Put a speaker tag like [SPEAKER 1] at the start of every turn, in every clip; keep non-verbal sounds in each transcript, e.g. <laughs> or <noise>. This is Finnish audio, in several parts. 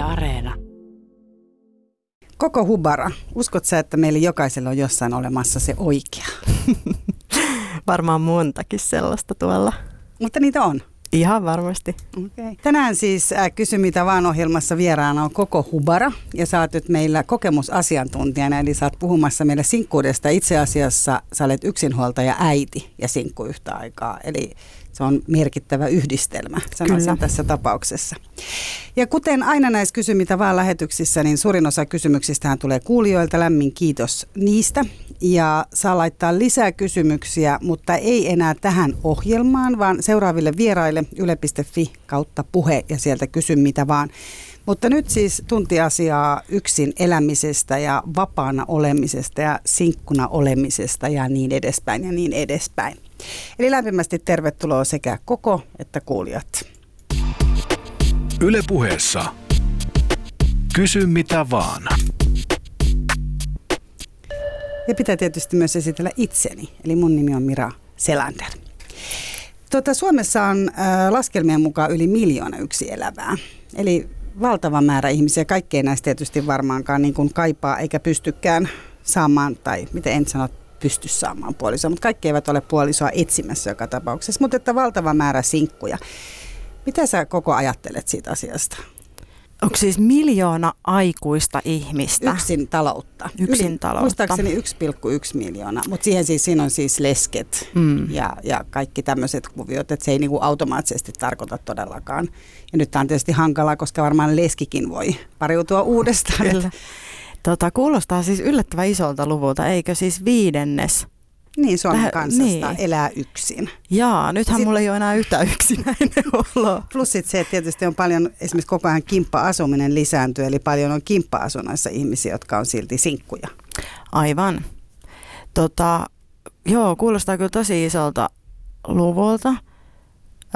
[SPEAKER 1] Yle Areena.
[SPEAKER 2] Koko hubara. Uskot sä, että meillä jokaisella on jossain olemassa se oikea? <laughs>
[SPEAKER 3] Varmaan montakin sellaista tuolla.
[SPEAKER 2] Mutta niitä on.
[SPEAKER 3] Ihan varmasti.
[SPEAKER 2] Okay. Tänään siis äh, Kysy mitä vaan ohjelmassa vieraana on koko Hubara ja sä oot nyt meillä kokemusasiantuntijana eli sä oot puhumassa meille sinkkuudesta. Itse asiassa sä olet yksinhuoltaja äiti ja sinkku yhtä aikaa. Eli se on merkittävä yhdistelmä, sanoisin Kyllä. tässä tapauksessa. Ja kuten aina näissä kysy mitä vaan lähetyksissä, niin suurin osa kysymyksistä tulee kuulijoilta. Lämmin kiitos niistä. Ja saa laittaa lisää kysymyksiä, mutta ei enää tähän ohjelmaan, vaan seuraaville vieraille yle.fi kautta puhe ja sieltä kysy mitä vaan. Mutta nyt siis tunti asiaa yksin elämisestä ja vapaana olemisesta ja sinkkuna olemisesta ja niin edespäin ja niin edespäin. Eli lämpimästi tervetuloa sekä koko että kuulijat.
[SPEAKER 4] Ylepuheessa Kysy mitä vaan.
[SPEAKER 2] Ja pitää tietysti myös esitellä itseni. Eli mun nimi on Mira Selander. Tuota, Suomessa on äh, laskelmien mukaan yli miljoona yksi elävää. Eli valtava määrä ihmisiä. Kaikkea näistä tietysti varmaankaan niin kuin kaipaa eikä pystykään saamaan, tai miten en sano, pysty saamaan puolisoa, mutta kaikki eivät ole puolisoa etsimässä joka tapauksessa, mutta että valtava määrä sinkkuja. Mitä sä koko ajattelet siitä asiasta?
[SPEAKER 3] Onko siis miljoona aikuista ihmistä?
[SPEAKER 2] Yksin taloutta.
[SPEAKER 3] Yksin Yli, taloutta.
[SPEAKER 2] Muistaakseni 1,1 miljoonaa, mutta siihen siis, siinä on siis lesket mm. ja, ja kaikki tämmöiset kuviot, että se ei niinku automaattisesti tarkoita todellakaan. Ja nyt tämä on tietysti hankalaa, koska varmaan leskikin voi pariutua uudestaan. Kyllä.
[SPEAKER 3] Tota, kuulostaa siis yllättävän isolta luvulta, eikö siis viidennes
[SPEAKER 2] niin, Suomen Väh, kansasta niin. elää yksin.
[SPEAKER 3] Jaa, nythän sit, mulla ei ole enää yhtä yksinäinen <laughs> olo.
[SPEAKER 2] Plus sit se, että tietysti on paljon, esimerkiksi koko ajan kimppa-asuminen lisääntyy, eli paljon on kimppa-asunnoissa ihmisiä, jotka on silti sinkkuja.
[SPEAKER 3] Aivan. Tota, joo, kuulostaa kyllä tosi isolta luvulta.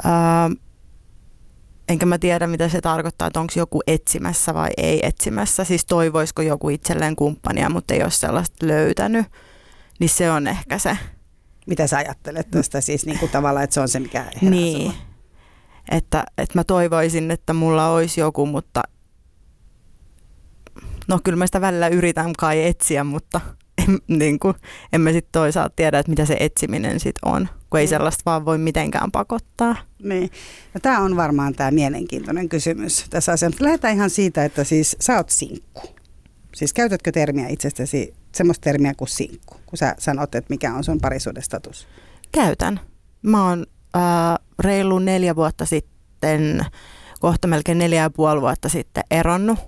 [SPEAKER 3] Öö, enkä mä tiedä, mitä se tarkoittaa, että onko joku etsimässä vai ei etsimässä. Siis toivoisiko joku itselleen kumppania, mutta ei ole sellaista löytänyt. Niin se on ehkä se.
[SPEAKER 2] Mitä sä ajattelet tuosta siis niin kuin tavallaan, että se on se, mikä herää
[SPEAKER 3] Niin, sulla? että, että mä toivoisin, että mulla olisi joku, mutta no kyllä mä sitä välillä yritän kai etsiä, mutta en, niin kuin, en mä sitten toisaalta tiedä, että mitä se etsiminen sitten on, kun ei mm. sellaista vaan voi mitenkään pakottaa.
[SPEAKER 2] Niin. No, tämä on varmaan tämä mielenkiintoinen kysymys tässä asiassa. Lähdetään ihan siitä, että siis sä oot sinkku. Siis käytätkö termiä itsestäsi, semmoista termiä kuin sinkku, kun sä sanot, että mikä on sun parisuudestatus?
[SPEAKER 3] Käytän. Mä oon äh, reilu neljä vuotta sitten, kohta melkein neljä ja puoli vuotta sitten eronnut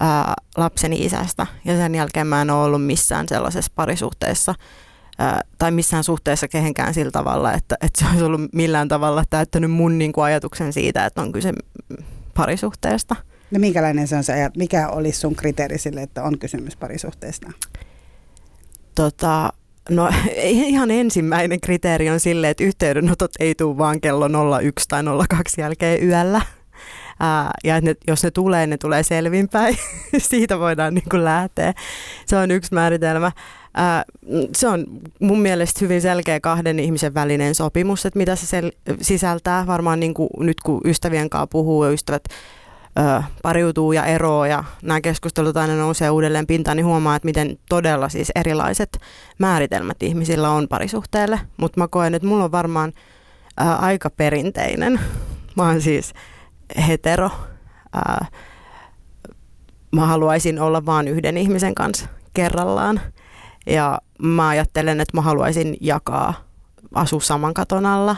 [SPEAKER 3] ää, lapseni isästä. Ja sen jälkeen mä en ole ollut missään sellaisessa parisuhteessa ää, tai missään suhteessa kehenkään sillä tavalla, että, että se olisi ollut millään tavalla täyttänyt mun niin kuin ajatuksen siitä, että on kyse parisuhteesta.
[SPEAKER 2] No minkälainen se on se, mikä olisi sun kriteeri sille, että on kysymys parisuhteesta?
[SPEAKER 3] Tota, No <laughs> ihan ensimmäinen kriteeri on sille, että yhteydenotot ei tule vaan kello 01 tai 02 jälkeen yöllä. Ää, ja ne, jos ne tulee, ne tulee selvinpäin. <laughs> Siitä voidaan niin kuin lähteä. Se on yksi määritelmä. Ää, se on mun mielestä hyvin selkeä kahden ihmisen välinen sopimus, että mitä se sel- sisältää. Varmaan niin kuin nyt kun ystävien kanssa puhuu ja ystävät pariutuu ja eroaa ja nämä keskustelut aina nousee uudelleen pintaan, niin huomaa, että miten todella siis erilaiset määritelmät ihmisillä on parisuhteelle. Mutta mä koen, että mulla on varmaan ö, aika perinteinen. Mä oon siis hetero. Ää, mä haluaisin olla vain yhden ihmisen kanssa kerrallaan. Ja mä ajattelen, että mä haluaisin jakaa, asua saman katon alla.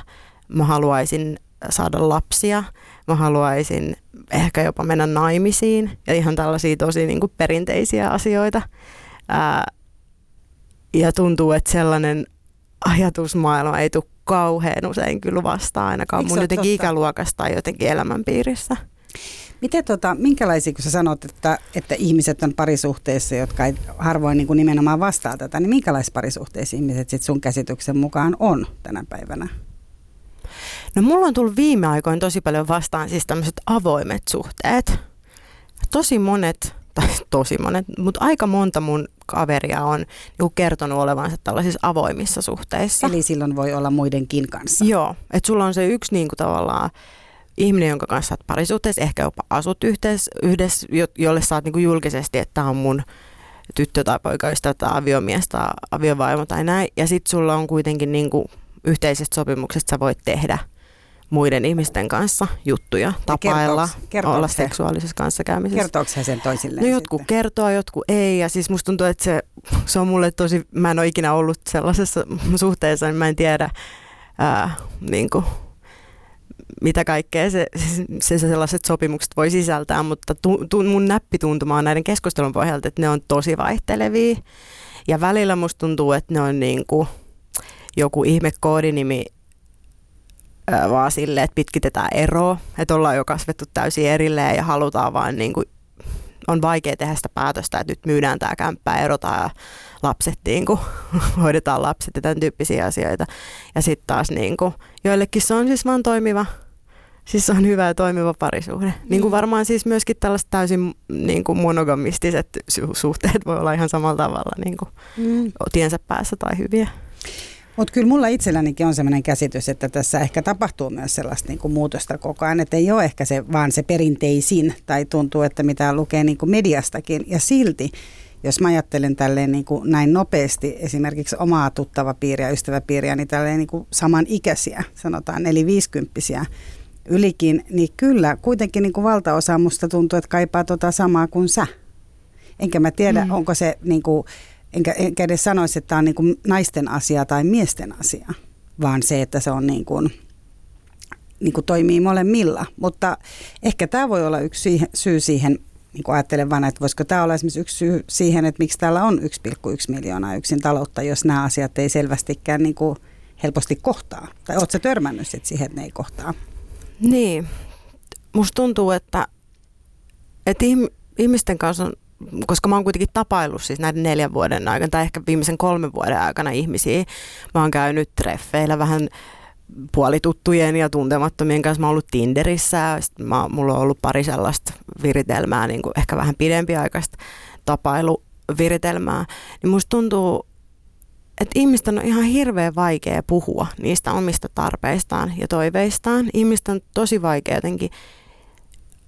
[SPEAKER 3] Mä haluaisin saada lapsia. Mä haluaisin ehkä jopa mennä naimisiin ja ihan tällaisia tosi niin kuin perinteisiä asioita. Ää, ja tuntuu, että sellainen ajatusmaailma ei tule kauhean usein kyllä vastaan ainakaan Eikö mun jotenkin totta? ikäluokasta tai jotenkin elämänpiirissä.
[SPEAKER 2] Miten tota, minkälaisia, kun sä sanot, että, että ihmiset on parisuhteissa, jotka ei harvoin niin kuin nimenomaan vastaa tätä, niin minkälaisissa parisuhteissa ihmiset sit sun käsityksen mukaan on tänä päivänä?
[SPEAKER 3] No mulla on tullut viime aikoina tosi paljon vastaan siis tämmöiset avoimet suhteet. Tosi monet, tai tosi monet, mutta aika monta mun kaveria on niin kertonut olevansa tällaisissa avoimissa suhteissa.
[SPEAKER 2] Eli silloin voi olla muidenkin kanssa.
[SPEAKER 3] Joo, että sulla on se yksi niin kuin tavallaan ihminen, jonka kanssa olet parisuhteessa, ehkä jopa asut yhdessä, yhdessä jolle saat niin julkisesti, että tämä on mun tyttö tai poikaystävä tai aviomies tai aviovaimo tai näin. Ja sitten sulla on kuitenkin niin kuin yhteisestä sopimuksesta sä voit tehdä muiden ihmisten kanssa juttuja, tapailla, kertooks, kertooks olla se, seksuaalisessa kanssakäymisessä.
[SPEAKER 2] Kertooko he sen toisilleen?
[SPEAKER 3] No jotkut sitten? kertoo, jotkut ei. Ja siis musta tuntuu, että se, se on mulle tosi, mä en ole ikinä ollut sellaisessa <laughs> suhteessa, niin mä en tiedä, ää, niin kuin, mitä kaikkea se, se, se sellaiset sopimukset voi sisältää, mutta tu, tu, mun näppituntuma on näiden keskustelun pohjalta, että ne on tosi vaihtelevia. Ja välillä musta tuntuu, että ne on niin kuin joku ihme koodinimi vaan sille, että pitkitetään eroa, että ollaan jo kasvettu täysin erilleen ja halutaan vaan niin kuin, on vaikea tehdä sitä päätöstä, että nyt myydään tämä kämppä, erotaan ja lapset, niin kuin, <laughs> hoidetaan lapset ja tämän tyyppisiä asioita. Ja sitten taas niin kuin, joillekin se on siis vaan toimiva, siis se on hyvä ja toimiva parisuhde. Niin kuin varmaan siis myöskin tällaiset täysin niin kuin monogamistiset suhteet voi olla ihan samalla tavalla niin kuin mm. tiensä päässä tai hyviä.
[SPEAKER 2] Mutta kyllä mulla itsellänikin on sellainen käsitys, että tässä ehkä tapahtuu myös sellaista niin kuin muutosta koko ajan, että ei ole ehkä se vaan se perinteisin tai tuntuu, että mitä lukee niin kuin mediastakin ja silti jos mä ajattelen tälleen niin kuin näin nopeasti esimerkiksi omaa tuttava piiriä, ystäväpiiriä, niin tälleen niin kuin samanikäisiä, sanotaan eli viisikymppisiä ylikin, niin kyllä kuitenkin niin kuin valtaosa musta tuntuu, että kaipaa tota samaa kuin sä. Enkä mä tiedä, mm. onko se niin kuin, enkä, enkä edes sanoisi, että tämä on niin kuin naisten asia tai miesten asia, vaan se, että se on niin kuin, niin kuin toimii molemmilla. Mutta ehkä tämä voi olla yksi siihen, syy siihen, niin kuin ajattelen vaan, että voisiko tämä olla esimerkiksi yksi syy siihen, että miksi täällä on 1,1 miljoonaa yksin taloutta, jos nämä asiat ei selvästikään niin kuin helposti kohtaa. Tai oletko törmännyt sit siihen, että ne ei kohtaa?
[SPEAKER 3] Niin. Musta tuntuu, että, että ihmisten kanssa on koska mä oon kuitenkin tapaillut siis näiden neljän vuoden aikana tai ehkä viimeisen kolmen vuoden aikana ihmisiä. Mä oon käynyt treffeillä vähän puolituttujen ja tuntemattomien kanssa. Mä oon ollut Tinderissä ja mä, mulla on ollut pari sellaista viritelmää, niin kuin ehkä vähän pidempiaikaista tapailuviritelmää. Niin musta tuntuu, että ihmisten on ihan hirveän vaikea puhua niistä omista tarpeistaan ja toiveistaan. Ihmisten on tosi vaikea jotenkin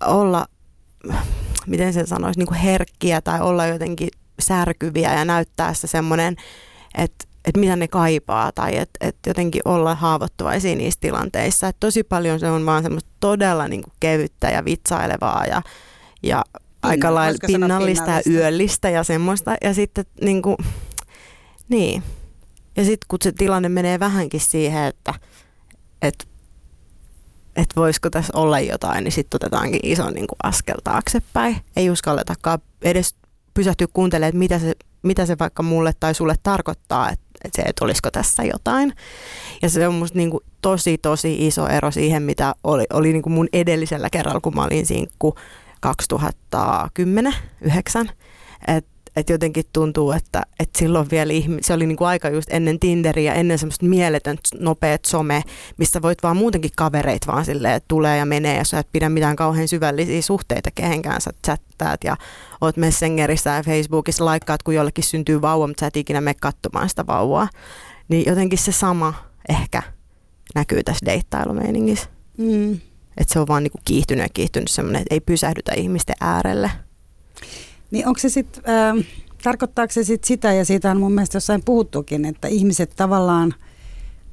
[SPEAKER 3] olla miten sen sanoisi, niin kuin herkkiä tai olla jotenkin särkyviä ja näyttää se semmoinen, että että mitä ne kaipaa tai että et jotenkin olla haavoittuvaisia niissä tilanteissa. Et tosi paljon se on vaan semmoista todella niin kuin kevyttä ja vitsailevaa ja, ja Pinna, aika lailla pinnallista ja yöllistä ja semmoista. Ja sitten niin kuin, niin. Ja sitten kun se tilanne menee vähänkin siihen, että, että että voisiko tässä olla jotain, niin sitten otetaankin ison niin kuin askel taaksepäin. Ei uskalletakaan edes pysähtyä kuuntelemaan, että mitä se, mitä se vaikka mulle tai sulle tarkoittaa, että, että se, että olisiko tässä jotain. Ja se on musta niin kuin tosi, tosi iso ero siihen, mitä oli, oli niin kuin mun edellisellä kerralla, kun mä olin sinkku 2010 9 että että jotenkin tuntuu, että, että silloin vielä ihmi- se oli niinku aika just ennen Tinderiä, ennen semmoista mieletön nopeat some, missä voit vaan muutenkin kavereit vaan silleen, että tulee ja menee, ja sä et pidä mitään kauhean syvällisiä suhteita kehenkään, sä chattaat ja oot Messengerissä ja Facebookissa, laikkaat, kun jollekin syntyy vauva, mutta sä et ikinä mene katsomaan sitä vauvaa. Niin jotenkin se sama ehkä näkyy tässä deittailumeiningissä. Mm. Että se on vaan niinku kiihtynyt ja kiihtynyt semmoinen, että ei pysähdytä ihmisten äärelle.
[SPEAKER 2] Niin onko se sitten, äh, tarkoittaako se sit sitä, ja siitä on mun mielestä jossain puhuttukin, että ihmiset tavallaan,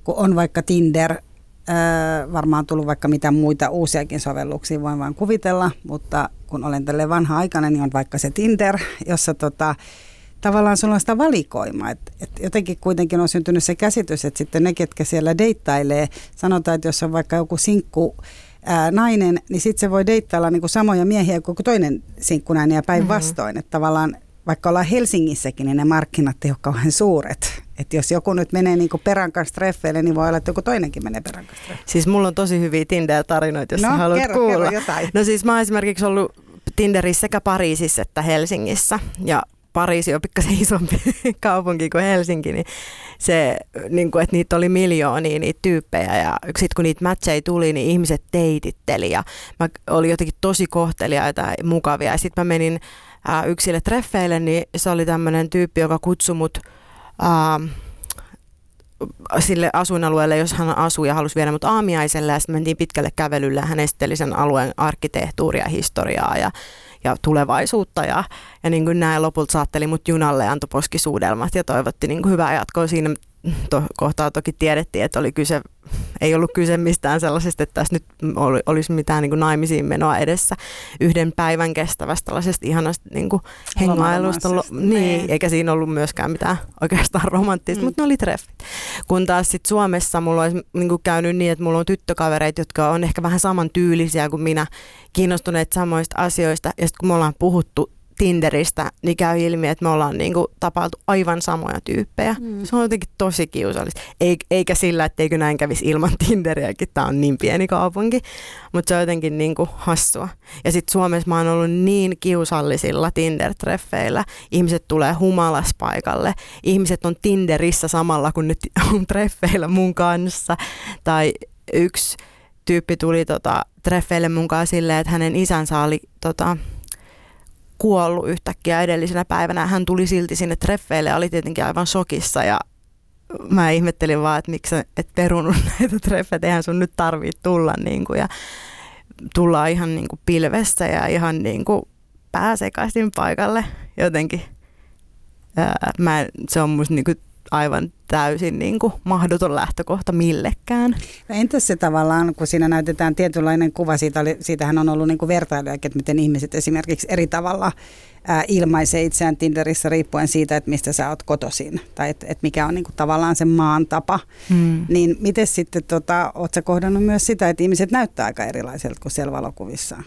[SPEAKER 2] kun on vaikka Tinder, äh, varmaan tullut vaikka mitä muita uusiakin sovelluksia, voin vain kuvitella, mutta kun olen tälle vanha aikana, niin on vaikka se Tinder, jossa tota, tavallaan sulla on sitä valikoimaa. Et, et jotenkin kuitenkin on syntynyt se käsitys, että sitten ne, ketkä siellä deittailee, sanotaan, että jos on vaikka joku sinkku ää, nainen, niin sitten se voi deittailla niin kuin samoja miehiä kuin toinen sinkkunainen ja päinvastoin. Mm-hmm. Että tavallaan vaikka ollaan Helsingissäkin, niin ne markkinat ei ole kauhean suuret. Että jos joku nyt menee niin perän kanssa treffeille, niin voi olla, että joku toinenkin menee perän kanssa treffeille.
[SPEAKER 3] Siis mulla on tosi hyviä Tinder-tarinoita, jos no, haluat kerro, kuulla. Kerro jotain. No siis mä oon esimerkiksi ollut Tinderissä sekä Pariisissa että Helsingissä. Ja Pariisi on pikkasen isompi <laughs> kaupunki kuin Helsinki, niin se, niin kuin, että niitä oli miljoonia niitä tyyppejä ja sitten kun niitä matcheja tuli, niin ihmiset teititteli ja mä olin jotenkin tosi kohteliaita ja mukavia. Ja sitten mä menin ää, yksille treffeille, niin se oli tämmöinen tyyppi, joka kutsui mut ää, sille asuinalueelle, jos hän asui ja halusi viedä mut aamiaiselle. Ja sitten mentiin pitkälle kävelylle ja hän esitteli sen alueen arkkitehtuuria, historiaa ja, ja tulevaisuutta ja, ja niin kuin näin lopulta saatteli mut junalle ja antoi poskisuudelmat ja toivotti niin kuin hyvää jatkoa siinä to, kohtaa toki tiedettiin, että oli kyse, ei ollut kyse mistään sellaisesta, että tässä nyt oli, olisi mitään niin kuin naimisiin menoa edessä yhden päivän kestävästä tällaisesta ihanasta niin kuin hengailusta. Lo, niin, niin, eikä siinä ollut myöskään mitään oikeastaan romanttista, mm. mutta ne oli treffit. Kun taas sitten Suomessa mulla olisi niin kuin käynyt niin, että mulla on tyttökavereita, jotka on ehkä vähän saman tyylisiä kuin minä, kiinnostuneet samoista asioista. Ja sitten kun me ollaan puhuttu Tinderistä, niin käy ilmi, että me ollaan niinku tapailtu aivan samoja tyyppejä. Mm. Se on jotenkin tosi kiusallista. Eikä sillä, etteikö näin kävisi ilman <laughs> Tinderiäkin. Tämä on niin pieni kaupunki. Mutta se on jotenkin niinku hassua. Ja sitten Suomessa mä oon ollut niin kiusallisilla Tinder-treffeillä. Ihmiset tulee humalas paikalle. Ihmiset on Tinderissä samalla, kun nyt <laughs> on treffeillä mun kanssa. Tai yksi tyyppi tuli tota, treffeille mukaan silleen, että hänen isänsä oli tota, kuollut yhtäkkiä edellisenä päivänä. Hän tuli silti sinne treffeille ja oli tietenkin aivan sokissa ja mä ihmettelin vaan, että miksi et perunut <laughs> näitä treffejä, eihän sun nyt tarvii tulla niin kuin, ja tullaan ihan niin kuin pilvessä ja ihan niin kuin pääsekaisin paikalle jotenkin. Ää, mä, se on musta niin kuin aivan täysin niin kuin mahdoton lähtökohta millekään.
[SPEAKER 2] No entäs se tavallaan, kun siinä näytetään tietynlainen kuva, siitä oli, siitähän on ollut niin kuin vertailuja, että miten ihmiset esimerkiksi eri tavalla ää, ilmaisee itseään Tinderissä riippuen siitä, että mistä sä oot kotoisin tai että et mikä on niin kuin tavallaan se maan tapa. Hmm. Niin miten sitten, tota, oot sä kohdannut myös sitä, että ihmiset näyttää aika erilaiselta kuin siellä valokuvissa?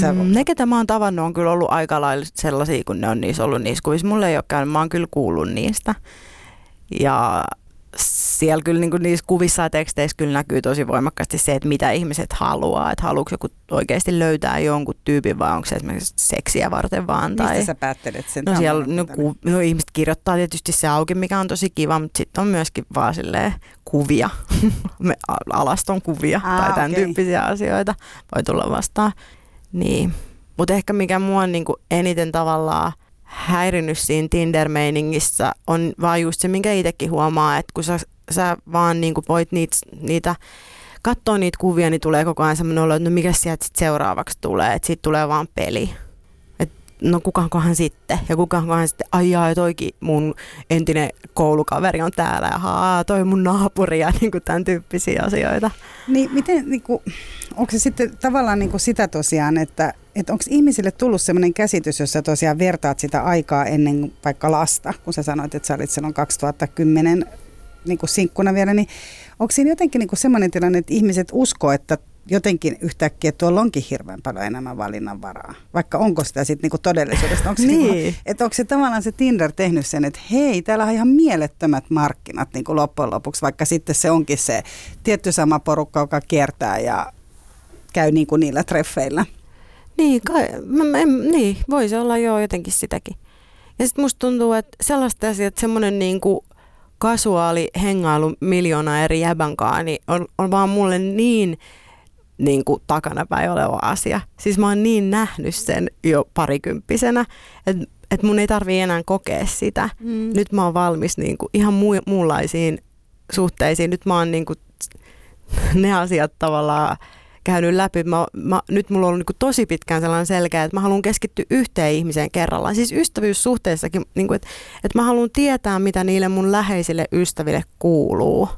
[SPEAKER 3] Sä... Mm, ne, ketä mä oon tavannut, on kyllä ollut aika lailla sellaisia, kun ne on niissä ollut niissä kuvissa. Mulle ei ole käynyt, mä oon kyllä kuullut niistä. Ja siellä kyllä niin kuin niissä kuvissa ja teksteissä kyllä näkyy tosi voimakkaasti se, että mitä ihmiset haluaa. Että haluatko joku oikeasti löytää jonkun tyypin vai onko se esimerkiksi seksiä varten vaan.
[SPEAKER 2] Tai... Mistä sä päättelet sen?
[SPEAKER 3] No, siellä, no, ku, no, ihmiset kirjoittaa tietysti se auki, mikä on tosi kiva, mutta sitten on myöskin vaan kuvia, <laughs> alaston kuvia Aa, tai tämän okay. tyyppisiä asioita voi tulla vastaan. Niin. Mutta ehkä mikä mua niin kuin eniten tavallaan häirinnyt siinä Tinder-meiningissä on vaan just se, minkä itsekin huomaa, että kun sä, sä vaan niin kuin voit niitä, niitä katsoa niitä kuvia, niin tulee koko ajan semmoinen olo, että no mikä sieltä sit seuraavaksi tulee, että siitä tulee vaan peli. No kukaankohan sitten, ja kukaankohan sitten, ai jaa, toikin mun entinen koulukaveri on täällä, ja haa, toi mun naapuri, ja niin kuin tämän tyyppisiä asioita.
[SPEAKER 2] Niin miten, niin kuin, onko se sitten tavallaan niin kuin sitä tosiaan, että että onko ihmisille tullut sellainen käsitys, jossa tosiaan vertaat sitä aikaa ennen vaikka lasta, kun sä sanoit, että sä olit silloin 2010 niin kuin sinkkuna vielä, niin onko siinä jotenkin niin semmoinen tilanne, että ihmiset uskoo, että jotenkin yhtäkkiä tuolla onkin hirveän paljon enemmän valinnanvaraa, vaikka onko sitä sitten niinku todellisuudesta. Onko se, niin. niinku, että onko se tavallaan se Tinder tehnyt sen, että hei, täällä on ihan mielettömät markkinat niinku loppujen lopuksi, vaikka sitten se onkin se tietty sama porukka, joka kiertää ja käy niinku niillä treffeillä.
[SPEAKER 3] Niin, kai, mä, en, niin, voisi olla jo jotenkin sitäkin. Ja sitten musta tuntuu, että sellaista asiaa, että semmoinen niin kuin kasuaali hengailu miljoona eri jäbänkaan, niin on, on vaan mulle niin, niin kuin takanapäin oleva asia. Siis mä oon niin nähnyt sen jo parikymppisenä, että et mun ei tarvi enää kokea sitä. Mm. Nyt mä oon valmis niin kuin ihan mu- muunlaisiin suhteisiin. Nyt mä oon niin kuin, ne asiat tavallaan käynyt läpi. Mä, mä, nyt mulla on niin tosi pitkään sellainen selkeä, että mä haluan keskittyä yhteen ihmiseen kerrallaan. Siis ystävyyssuhteessakin, niin kuin, että, että mä haluan tietää, mitä niille mun läheisille ystäville kuuluu.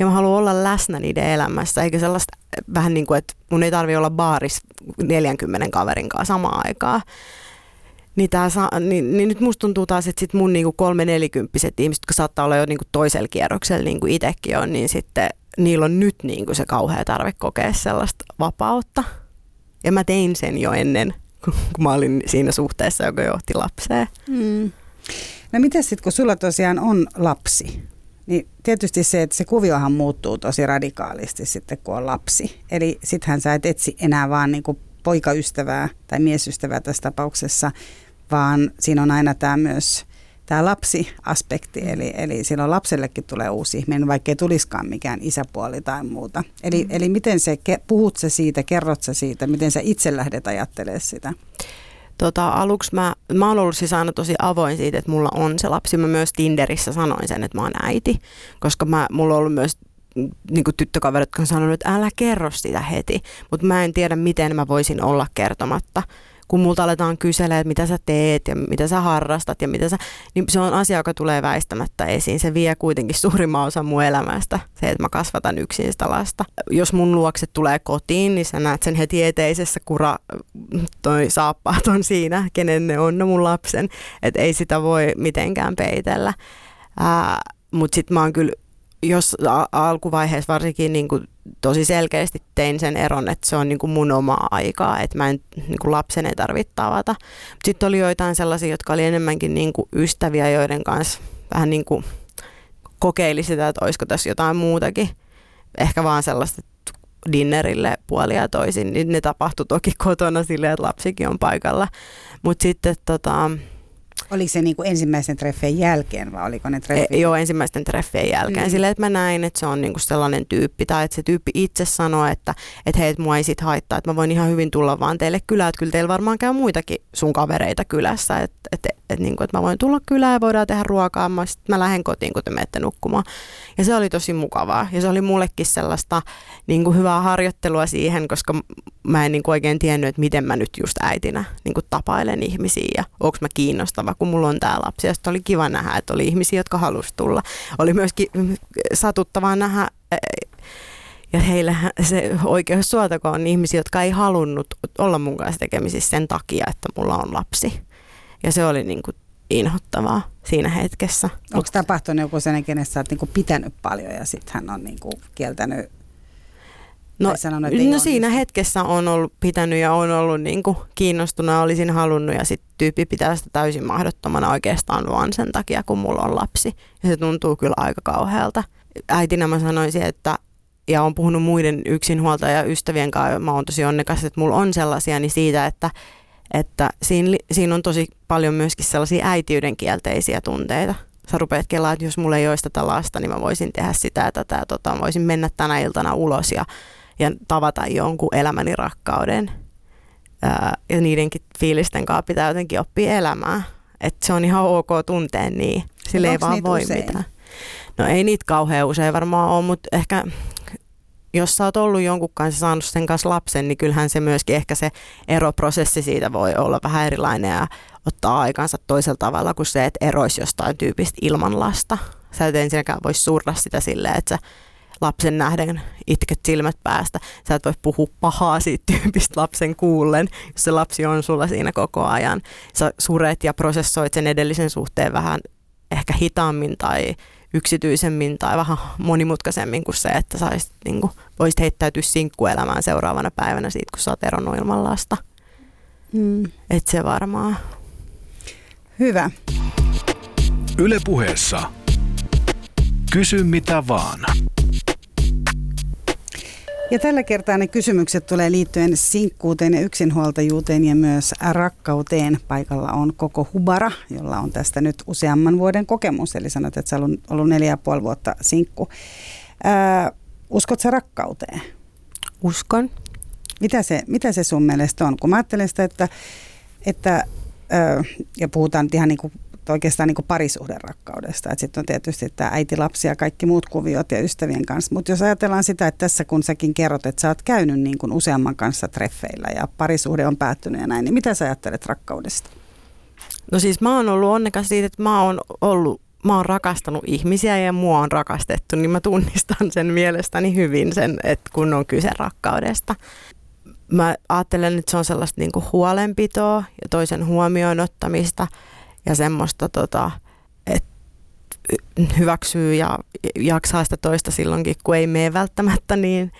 [SPEAKER 3] Ja mä haluan olla läsnä niiden elämässä, eikä sellaista vähän niin kuin, että mun ei tarvi olla baaris 40 kaverin kanssa samaan aikaan. Niin, tää sa- niin, niin nyt musta tuntuu taas, että sit mun niinku kolme nelikymppiset ihmiset, jotka saattaa olla jo niinku toisella kierroksella, niin kuin itsekin on, niin sitten niillä on nyt niin kuin se kauhea tarve kokea sellaista vapautta. Ja mä tein sen jo ennen, kun mä olin siinä suhteessa, joka johti lapseen. Mm.
[SPEAKER 2] No miten sitten, kun sulla tosiaan on lapsi, niin tietysti se, että se kuviohan muuttuu tosi radikaalisti sitten, kun on lapsi. Eli sittenhän sä et etsi enää vaan niin kuin poikaystävää tai miesystävää tässä tapauksessa, vaan siinä on aina tämä myös tämä lapsiaspekti, eli, eli silloin lapsellekin tulee uusi ihminen, vaikka ei tulisikaan mikään isäpuoli tai muuta. Eli, mm. eli miten se, puhut sä siitä, kerrot sä siitä, miten sä itse lähdet ajattelemaan sitä?
[SPEAKER 3] Tota, aluksi mä, mä oon ollut siis aina tosi avoin siitä, että mulla on se lapsi. Mä myös Tinderissä sanoin sen, että mä oon äiti, koska mä, mulla on ollut myös niin kuin tyttökaverit, jotka on sanonut, että älä kerro sitä heti. Mutta mä en tiedä, miten mä voisin olla kertomatta kun multa aletaan kyselemään, että mitä sä teet ja mitä sä harrastat ja mitä sä, niin se on asia, joka tulee väistämättä esiin. Se vie kuitenkin suurimman osan mun elämästä, se, että mä kasvatan yksin sitä lasta. Jos mun luokse tulee kotiin, niin sä näet sen heti eteisessä, kura toi saappaat on siinä, kenen ne on, no mun lapsen. Että ei sitä voi mitenkään peitellä. Mutta sitten mä oon kyllä jos alkuvaiheessa varsinkin niin kuin tosi selkeästi tein sen eron, että se on niin kuin mun omaa aikaa, että mä en, niin kuin lapsen ei tarvitse tavata. Sitten oli joitain sellaisia, jotka oli enemmänkin niin kuin ystäviä, joiden kanssa vähän niin kuin kokeili sitä, että olisiko tässä jotain muutakin. Ehkä vaan sellaista dinnerille puolia toisin, niin ne tapahtui toki kotona silleen, että lapsikin on paikalla. Mutta sitten tota,
[SPEAKER 2] Oliko se niin kuin ensimmäisen treffien jälkeen vai oliko ne treffit?
[SPEAKER 3] E, joo, ensimmäisten treffien jälkeen. Mm. Silleen, että mä näin, että se on niin kuin sellainen tyyppi tai että se tyyppi itse sanoo, että, että hei, että mua ei sit haittaa, että mä voin ihan hyvin tulla vaan teille kylään, että kyllä teillä varmaan käy muitakin sun kavereita kylässä, että, että, että, niin kuin, että mä voin tulla kylään ja voidaan tehdä ruokaa, mä, sit mä lähden kotiin, kun te menette nukkumaan. Ja se oli tosi mukavaa ja se oli mullekin sellaista niin kuin hyvää harjoittelua siihen, koska mä en niin kuin oikein tiennyt, että miten mä nyt just äitinä niin kuin tapailen ihmisiä ja onko mä kiinnostava, kun mulla on tämä lapsi. Ja oli kiva nähdä, että oli ihmisiä, jotka halusivat tulla. Oli myöskin satuttavaa nähdä ja heillä se oikeus suotako on ihmisiä, jotka ei halunnut olla mun kanssa tekemisissä sen takia, että mulla on lapsi. Ja se oli niin kuin inhottavaa siinä hetkessä.
[SPEAKER 2] Onko tapahtunut joku sen, kenestä sä oot niin pitänyt paljon ja sitten hän on niin kuin kieltänyt
[SPEAKER 3] No, sanonut, no siinä niin. hetkessä on ollut pitänyt ja on ollut niin kuin kiinnostunut olisin halunnut ja sitten tyyppi pitää sitä täysin mahdottomana oikeastaan vaan sen takia, kun mulla on lapsi. Ja se tuntuu kyllä aika kauhealta. Äitinä mä sanoisin, että ja on puhunut muiden yksinhuoltaja ystävien kanssa, mä oon tosi onnekas, että mulla on sellaisia, niin siitä, että, että siinä, siinä on tosi paljon myöskin sellaisia äitiyden kielteisiä tunteita. Sä rupeat kelaa, että jos mulla ei olisi tätä lasta, niin mä voisin tehdä sitä ja tätä ja tota, voisin mennä tänä iltana ulos ja ja tavata jonkun elämäni rakkauden. Ää, ja niidenkin fiilisten kanssa pitää jotenkin oppia elämään. Että se on ihan ok tunteen niin. Sille ei vaan voi usein? mitään. No ei niitä kauhean usein varmaan ole, mutta ehkä jos sä oot ollut jonkun kanssa saanut sen kanssa lapsen, niin kyllähän se myöskin ehkä se eroprosessi siitä voi olla vähän erilainen ja ottaa aikansa toisella tavalla kuin se, että eroisi jostain tyypistä ilman lasta. Sä et ensinnäkään voi surra sitä silleen, että sä lapsen nähden itket silmät päästä. Sä et voi puhua pahaa siitä tyypistä lapsen kuullen, jos se lapsi on sulla siinä koko ajan. Sä suret ja prosessoit sen edellisen suhteen vähän ehkä hitaammin tai yksityisemmin tai vähän monimutkaisemmin kuin se, että saisit, niin kuin, voisit heittäytyä sinkkuelämään seuraavana päivänä siitä, kun sä oot eronnut ilman lasta. Mm. Et se varmaan.
[SPEAKER 2] Hyvä.
[SPEAKER 4] Yle puheessa. Kysy mitä vaan.
[SPEAKER 2] Ja tällä kertaa ne kysymykset tulee liittyen sinkkuuteen ja yksinhuoltajuuteen ja myös rakkauteen. Paikalla on koko Hubara, jolla on tästä nyt useamman vuoden kokemus. Eli sanot, että sä olet ollut neljä ja puoli vuotta sinkku. Ää, uskot sä rakkauteen?
[SPEAKER 3] Uskon.
[SPEAKER 2] Mitä se, mitä se sun mielestä on? Kun mä ajattelen sitä, että, että ja puhutaan ihan niin kuin oikeastaan niin parisuhderakkaudesta. Sitten on tietysti tämä äiti, lapsi ja kaikki muut kuviot ja ystävien kanssa. Mutta jos ajatellaan sitä, että tässä kun säkin kerrot, että sä oot käynyt niin kuin useamman kanssa treffeillä ja parisuhde on päättynyt ja näin, niin mitä sä ajattelet rakkaudesta?
[SPEAKER 3] No siis mä oon ollut onnekas siitä, että mä oon ollut mä oon rakastanut ihmisiä ja mua on rakastettu, niin mä tunnistan sen mielestäni hyvin sen, että kun on kyse rakkaudesta. Mä ajattelen, että se on sellaista niinku huolenpitoa ja toisen huomioon ottamista – ja semmoista, tota, että hyväksyy ja jaksaa sitä toista silloinkin, kun ei mene välttämättä niin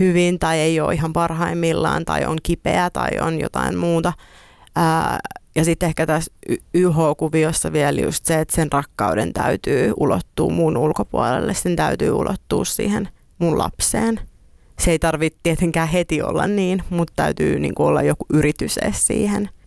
[SPEAKER 3] hyvin tai ei ole ihan parhaimmillaan tai on kipeä tai on jotain muuta. Ää, ja sitten ehkä tässä YH-kuviossa vielä just se, että sen rakkauden täytyy ulottua mun ulkopuolelle, sen täytyy ulottua siihen mun lapseen. Se ei tarvitse tietenkään heti olla niin, mutta täytyy niin olla joku yritys siihen –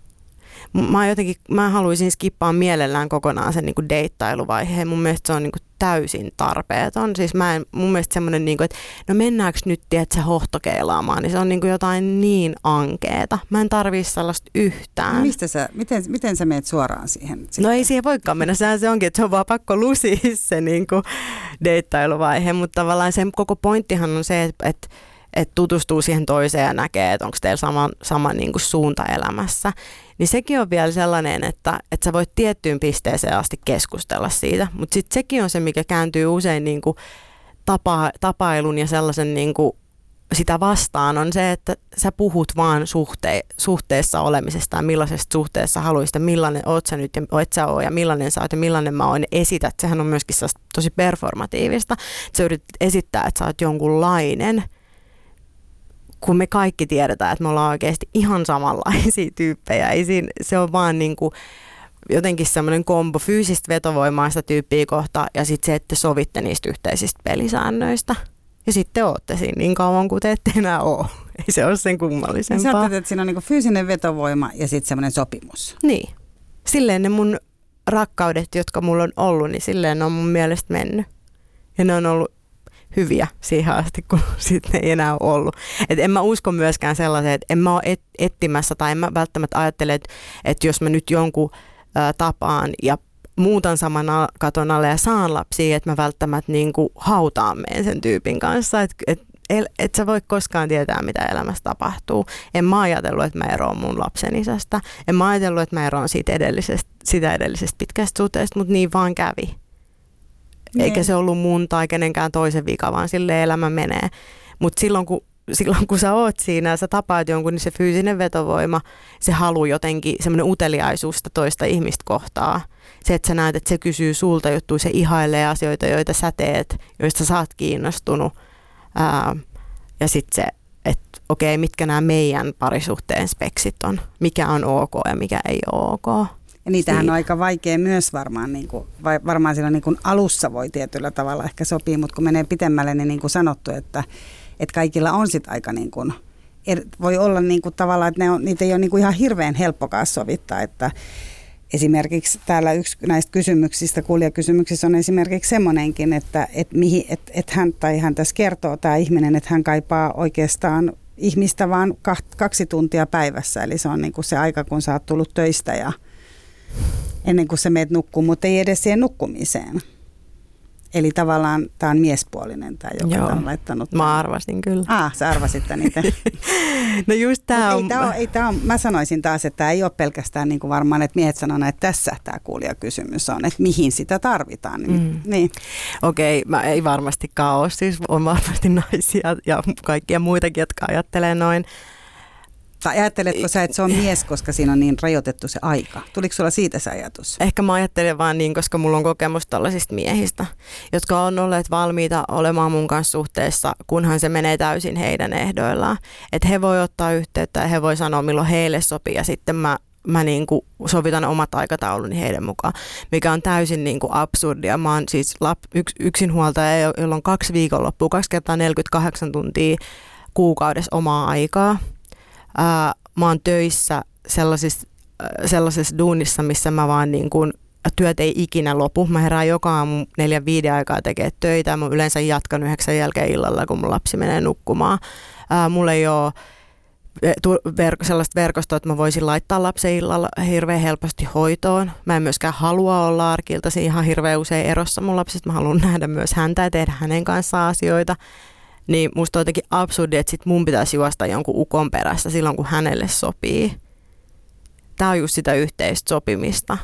[SPEAKER 3] mä jotenkin, mä haluaisin skippaa mielellään kokonaan sen niin kuin deittailuvaiheen. Mun mielestä se on niin kuin täysin tarpeeton. Siis mä en, mun mielestä semmoinen, niin kuin, että no mennäänkö nyt, tiedätkö, hohtokeilaamaan, niin se on niin kuin jotain niin ankeeta. Mä en tarvii sellaista yhtään.
[SPEAKER 2] No mistä sä, miten, miten sä meet suoraan siihen? Sitten?
[SPEAKER 3] No ei siihen voikaan mennä, sehän se onkin, että se on vaan pakko lusia se niin kuin deittailuvaihe, mutta tavallaan sen koko pointtihan on se, että, että että tutustuu siihen toiseen ja näkee, että onko teillä sama, sama niin kuin suunta elämässä. Niin sekin on vielä sellainen, että, että sä voit tiettyyn pisteeseen asti keskustella siitä, mutta sitten sekin on se, mikä kääntyy usein niin kuin tapa, tapailun ja sellaisen niin kuin sitä vastaan on se, että sä puhut vaan suhte- suhteessa olemisesta ja millaisesta suhteessa haluaisit millainen oot sä nyt ja et sä oo ja millainen sä oot ja millainen mä oon esität. Sehän on myöskin tosi performatiivista. Sä yrität esittää, että sä oot jonkunlainen – kun me kaikki tiedetään, että me ollaan oikeasti ihan samanlaisia <laughs> tyyppejä. Ei siinä, se on vaan niin kuin jotenkin semmoinen kombo fyysistä vetovoimaista tyyppiä kohta ja sitten se, että sovitte niistä yhteisistä pelisäännöistä. Ja sitten ootte siinä niin kauan, kuin te ette enää ole. <laughs> Ei se ole sen kummallisempaa.
[SPEAKER 2] Sä että siinä on niin fyysinen vetovoima ja sitten semmoinen sopimus.
[SPEAKER 3] Niin. Silleen ne mun rakkaudet, jotka mulla on ollut, niin silleen ne on mun mielestä mennyt. Ja ne on ollut hyviä siihen asti, kun <laughs> sitten ei enää ollut. Et en mä usko myöskään sellaiseen, että en mä ole et, etsimässä tai en mä välttämättä ajattele, että, että jos mä nyt jonkun ä, tapaan ja muutan saman katon alle ja saan lapsia, että mä välttämättä niin kuin hautaan meen sen tyypin kanssa. Että et, et, et sä voi koskaan tietää, mitä elämässä tapahtuu. En mä ajatellut, että mä eroon mun lapsen isästä. En mä ajatellut, että mä eroon siitä edellisestä, sitä edellisestä pitkästä suhteesta, mutta niin vaan kävi. Eikä niin. se ollut mun tai kenenkään toisen vika, vaan sille elämä menee. Mutta silloin kun silloin kun sä oot siinä ja sä tapaat jonkun, niin se fyysinen vetovoima, se halu jotenkin, semmoinen uteliaisuus toista ihmistä kohtaa. Se, että sä näet, että se kysyy sulta juttuja, se ihailee asioita, joita sä teet, joista sä oot kiinnostunut. Ää, ja sitten se, että okei, mitkä nämä meidän parisuhteen speksit on, mikä on ok ja mikä ei ole ok.
[SPEAKER 2] Ja niitähän niin. on aika vaikea myös varmaan, niin kuin, varmaan siellä niin kuin alussa voi tietyllä tavalla ehkä sopii, mutta kun menee pitemmälle, niin niin kuin sanottu, että, että kaikilla on sitten aika niin kuin, er, voi olla niin kuin tavallaan, että ne on, niitä ei ole niin kuin ihan hirveän helppokaan sovittaa, että esimerkiksi täällä yksi näistä kysymyksistä, kuulijakysymyksissä on esimerkiksi semmoinenkin, että, että, mihin, että, että hän tai hän tässä kertoo tämä ihminen, että hän kaipaa oikeastaan ihmistä vaan kaksi tuntia päivässä, eli se on niin kuin se aika, kun sä oot tullut töistä ja ennen kuin sä meet nukkumaan, mutta ei edes siihen nukkumiseen. Eli tavallaan tämä on miespuolinen tämä, joka Joo, on laittanut.
[SPEAKER 3] Mä arvasin kyllä.
[SPEAKER 2] Ah, sä arvasit niitä. <laughs>
[SPEAKER 3] no just tämä on...
[SPEAKER 2] Ei, tää on, ei tää on... Mä sanoisin taas, että tämä ei ole pelkästään niin kuin varmaan, että miehet sanoo, että tässä tämä kysymys on, että mihin sitä tarvitaan. Mm. Niin.
[SPEAKER 3] Okei, okay, mä ei varmastikaan ole. Siis on varmasti <laughs> naisia ja kaikkia muitakin, jotka ajattelee noin.
[SPEAKER 2] Tai ajatteletko sä, että se on mies, koska siinä on niin rajoitettu se aika? Tuliko sulla siitä se ajatus?
[SPEAKER 3] Ehkä mä ajattelen vaan niin, koska mulla on kokemus tällaisista miehistä, jotka on olleet valmiita olemaan mun kanssa suhteessa, kunhan se menee täysin heidän ehdoillaan. Että he voi ottaa yhteyttä ja he voi sanoa, milloin heille sopii ja sitten mä mä niin kuin sovitan omat aikatauluni heidän mukaan, mikä on täysin niin kuin absurdia. Mä oon siis lap, yks, yksinhuoltaja, jolla on kaksi viikonloppua, kaksi kertaa 48 tuntia kuukaudessa omaa aikaa ää, mä oon töissä sellaisissa, sellaisessa duunissa, missä mä vaan niin kuin, työt ei ikinä lopu. Mä herään joka aamu neljän viiden aikaa tekee töitä. Mä yleensä jatkan yhdeksän jälkeen illalla, kun mun lapsi menee nukkumaan. Ää, mulla ei ole verko, sellaista verkostoa, että mä voisin laittaa lapsen illalla hirveän helposti hoitoon. Mä en myöskään halua olla arkilta ihan hirveän usein erossa mun lapsista. Mä haluan nähdä myös häntä ja tehdä hänen kanssaan asioita. Niin musta on jotenkin absurdi, että sit mun pitäisi juosta jonkun ukon perässä silloin, kun hänelle sopii. Tämä on just sitä yhteistä sopimista.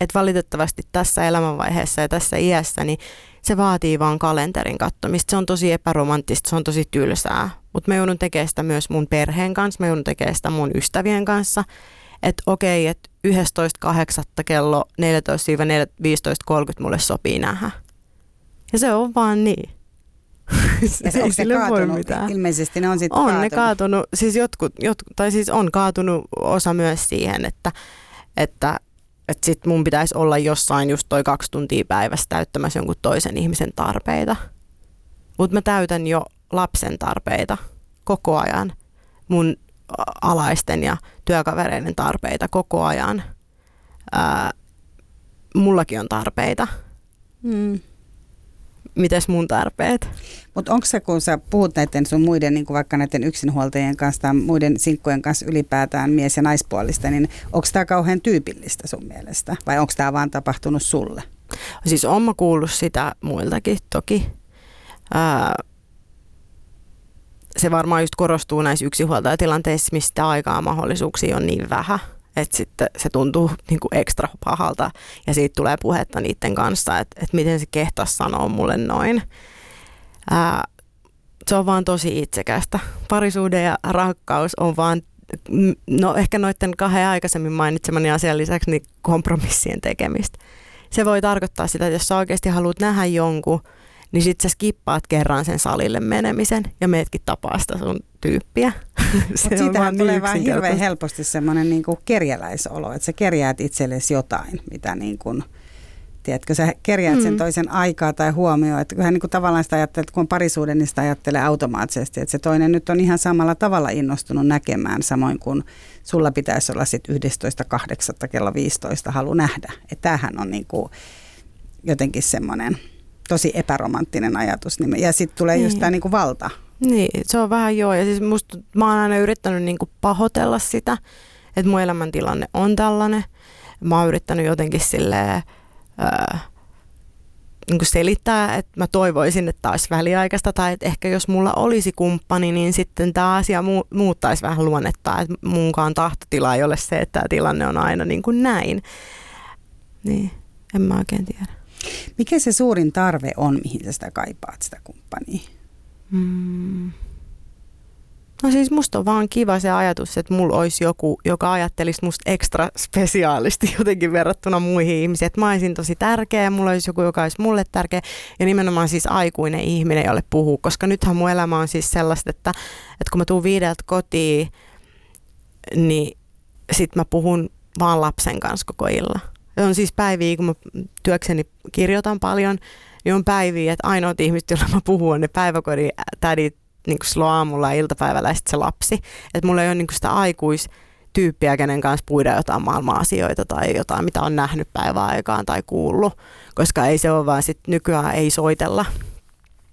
[SPEAKER 3] Että valitettavasti tässä elämänvaiheessa ja tässä iässä, niin se vaatii vaan kalenterin kattomista. Se on tosi epäromanttista, se on tosi tylsää. Mutta mä joudun tekemään sitä myös mun perheen kanssa, mä joudun tekemään sitä mun ystävien kanssa. Että okei, että 11.8. kello 14-15.30 mulle sopii nähdä. Ja se on vaan niin.
[SPEAKER 2] Ja se, onko se kaatunut? Voi mitään. Ilmeisesti ne on sitten
[SPEAKER 3] On
[SPEAKER 2] kaatunut.
[SPEAKER 3] ne kaatunut, siis jotkut, jotkut, tai siis on kaatunut osa myös siihen, että, että, että sit mun pitäisi olla jossain just toi kaksi tuntia päivässä täyttämässä jonkun toisen ihmisen tarpeita. Mutta mä täytän jo lapsen tarpeita koko ajan. Mun alaisten ja työkavereiden tarpeita koko ajan. ää, mullakin on tarpeita.
[SPEAKER 2] Mm.
[SPEAKER 3] Mites mun tarpeet?
[SPEAKER 2] Mutta onko se, kun sä puhut näiden sun muiden, niin vaikka näiden yksinhuoltajien kanssa tai muiden sinkkojen kanssa ylipäätään mies- ja naispuolista, niin onko tämä kauhean tyypillistä sun mielestä? Vai onko tämä vaan tapahtunut sulle?
[SPEAKER 3] Siis on mä kuullut sitä muiltakin toki. Ää, se varmaan just korostuu näissä yksinhuoltajatilanteissa, mistä aikaa mahdollisuuksia on niin vähän, että sitten se tuntuu niin kuin ekstra pahalta ja siitä tulee puhetta niiden kanssa, että, että miten se kehtas sanoo mulle noin. Ää, se on vaan tosi itsekästä. Parisuuden ja rakkaus on vaan, no ehkä noiden kahden aikaisemmin mainitsemani asian lisäksi niin kompromissien tekemistä. Se voi tarkoittaa sitä, että jos sä oikeasti haluat nähdä jonkun, niin sit sä skippaat kerran sen salille menemisen ja meetkin tapaa sitä sun tyyppiä.
[SPEAKER 2] Mutta <laughs> siitähän tulee niin vaan hirveän helposti semmoinen niin kerjäläisolo, että sä kerjäät itsellesi jotain, mitä niin kuin, tiedätkö, sä kerjäät sen mm. toisen aikaa tai huomioon, että kyllähän niin kuin tavallaan sitä ajattelee, että kun on parisuuden, niin sitä ajattelee automaattisesti, että se toinen nyt on ihan samalla tavalla innostunut näkemään, samoin kuin sulla pitäisi olla sitten 11.8. kello 15 halu nähdä. Että tämähän on niin kuin jotenkin semmoinen tosi epäromanttinen ajatus. Niin ja sitten tulee niin. just tämä niinku valta.
[SPEAKER 3] Niin, se on vähän joo. Ja siis musta, mä oon aina yrittänyt niinku pahoitella sitä, että mun elämäntilanne on tällainen. Mä oon yrittänyt jotenkin silleen, ää, niin kuin selittää, että mä toivoisin, että olisi väliaikaista tai että ehkä jos mulla olisi kumppani, niin sitten tämä asia mu- muuttaisi vähän luonnetta, että munkaan tahtotila ei ole se, että tämä tilanne on aina niin kuin näin. Niin, en mä oikein tiedä.
[SPEAKER 2] Mikä se suurin tarve on, mihin sä sitä kaipaat, sitä kumppania? Mm.
[SPEAKER 3] No siis musta on vaan kiva se ajatus, että mulla olisi joku, joka ajattelisi musta ekstra spesiaalisti <laughs> jotenkin verrattuna muihin ihmisiin. Että mä olisin tosi tärkeä mulla olisi joku, joka olisi mulle tärkeä. Ja nimenomaan siis aikuinen ihminen, jolle puhuu. Koska nythän mun elämä on siis sellaista, että, että kun mä tuun viideltä kotiin, niin sit mä puhun vaan lapsen kanssa koko illan on siis päiviä, kun mä työkseni kirjoitan paljon, niin on päiviä, että ainoat ihmiset, joilla mä puhun, on ne päiväkodin tädit niin silloin aamulla ja iltapäivällä ja sitten se lapsi. Että mulla ei ole niin sitä aikuistyyppiä, kenen kanssa puida jotain maailma-asioita tai jotain, mitä on nähnyt päiväaikaan tai kuullut, koska ei se ole vaan sit nykyään ei soitella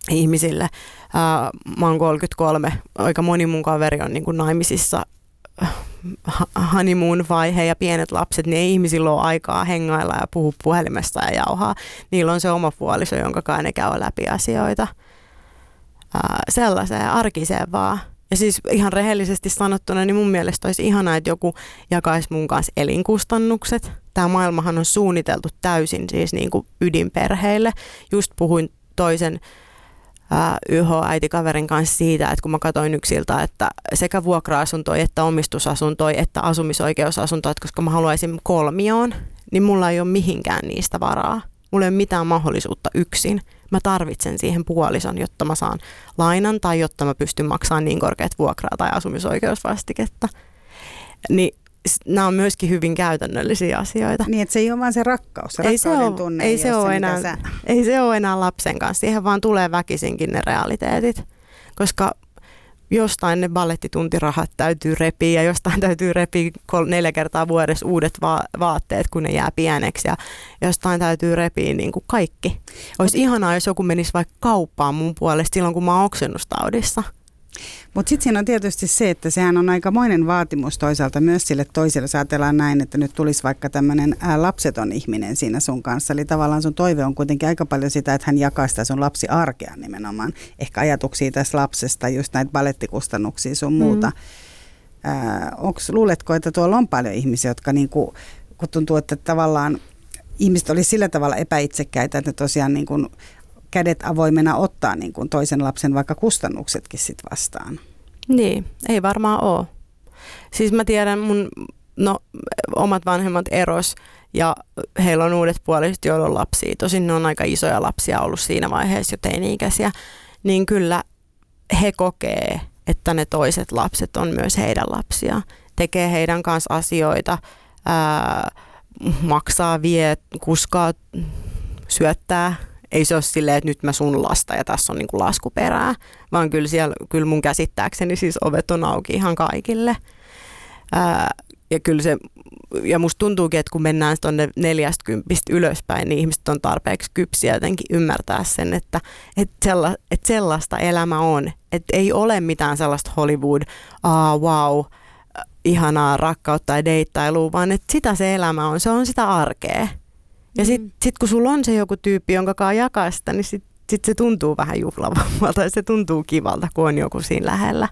[SPEAKER 3] ihmisille. Ää, mä oon 33, aika moni mun kaveri on niin kuin naimisissa honeymoon-vaihe ja pienet lapset, niin ei ihmisillä ole aikaa hengailla ja puhua puhelimesta ja jauhaa. Niillä on se oma puoliso, jonka kai ne käy läpi asioita. Ää, sellaiseen arkiseen vaan. Ja siis ihan rehellisesti sanottuna, niin mun mielestä olisi ihanaa, että joku jakaisi mun kanssa elinkustannukset. Tämä maailmahan on suunniteltu täysin siis niin kuin ydinperheille. Just puhuin toisen YH-äitikaverin kanssa siitä, että kun mä katsoin yksiltä, että sekä vuokra-asuntoja että omistusasuntoja että asumisoikeusasuntoja, että koska mä haluaisin kolmioon, niin mulla ei ole mihinkään niistä varaa. Mulla ei ole mitään mahdollisuutta yksin. Mä tarvitsen siihen puolison, jotta mä saan lainan tai jotta mä pystyn maksamaan niin korkeat vuokraa tai asumisoikeusvastiketta. Niin nämä on myöskin hyvin käytännöllisiä asioita.
[SPEAKER 2] Niin, että se ei ole vaan se rakkaus, se ei se ole, tunne
[SPEAKER 3] ei, se ole enää, sä... ei se ole enää lapsen kanssa. Siihen vaan tulee väkisinkin ne realiteetit, koska jostain ne ballettituntirahat täytyy repiä ja jostain täytyy repiä kol- neljä kertaa vuodessa uudet va- vaatteet, kun ne jää pieneksi ja jostain täytyy repiä niin kuin kaikki. Olisi Mut... ihanaa, jos joku menisi vaikka kauppaan mun puolesta silloin, kun mä oon oksennustaudissa.
[SPEAKER 2] Mutta sitten siinä on tietysti se, että sehän on aikamoinen vaatimus toisaalta myös sille toiselle. Jos ajatellaan näin, että nyt tulisi vaikka tämmöinen lapseton ihminen siinä sun kanssa. Eli tavallaan sun toive on kuitenkin aika paljon sitä, että hän jakaa sitä sun lapsi arkea nimenomaan. Ehkä ajatuksia tästä lapsesta, just näitä balettikustannuksia sun muuta. Mm. onks, luuletko, että tuolla on paljon ihmisiä, jotka niinku, kun tuntuu, että tavallaan ihmiset olisi sillä tavalla epäitsekkäitä, että ne tosiaan niin kuin kädet avoimena ottaa niin kuin toisen lapsen vaikka kustannuksetkin sit vastaan.
[SPEAKER 3] Niin, ei varmaan ole. Siis mä tiedän mun no, omat vanhemmat eros ja heillä on uudet puoliset, joilla on lapsia. Tosin ne on aika isoja lapsia ollut siinä vaiheessa jo teini-ikäisiä. Niin kyllä he kokee, että ne toiset lapset on myös heidän lapsia. Tekee heidän kanssa asioita, ää, maksaa, vie, kuskaa, syöttää ei se ole silleen, että nyt mä sun lasta ja tässä on niin kuin laskuperää, vaan kyllä, siellä, kyllä mun käsittääkseni siis ovet on auki ihan kaikille. Ää, ja kyllä se ja musta tuntuukin, että kun mennään tuonne 40 ylöspäin, niin ihmiset on tarpeeksi kypsiä jotenkin ymmärtää sen, että, että, sella, että sellaista elämä on. Että ei ole mitään sellaista Hollywood, ah wow, ihanaa rakkautta ja deittailua, vaan että sitä se elämä on, se on sitä arkea. Ja sitten mm. sit kun sulla on se joku tyyppi, jonka kanssa jakaa sitä, niin sitten sit se tuntuu vähän juhlavammalta ja se tuntuu kivalta, kun on joku siinä lähellä.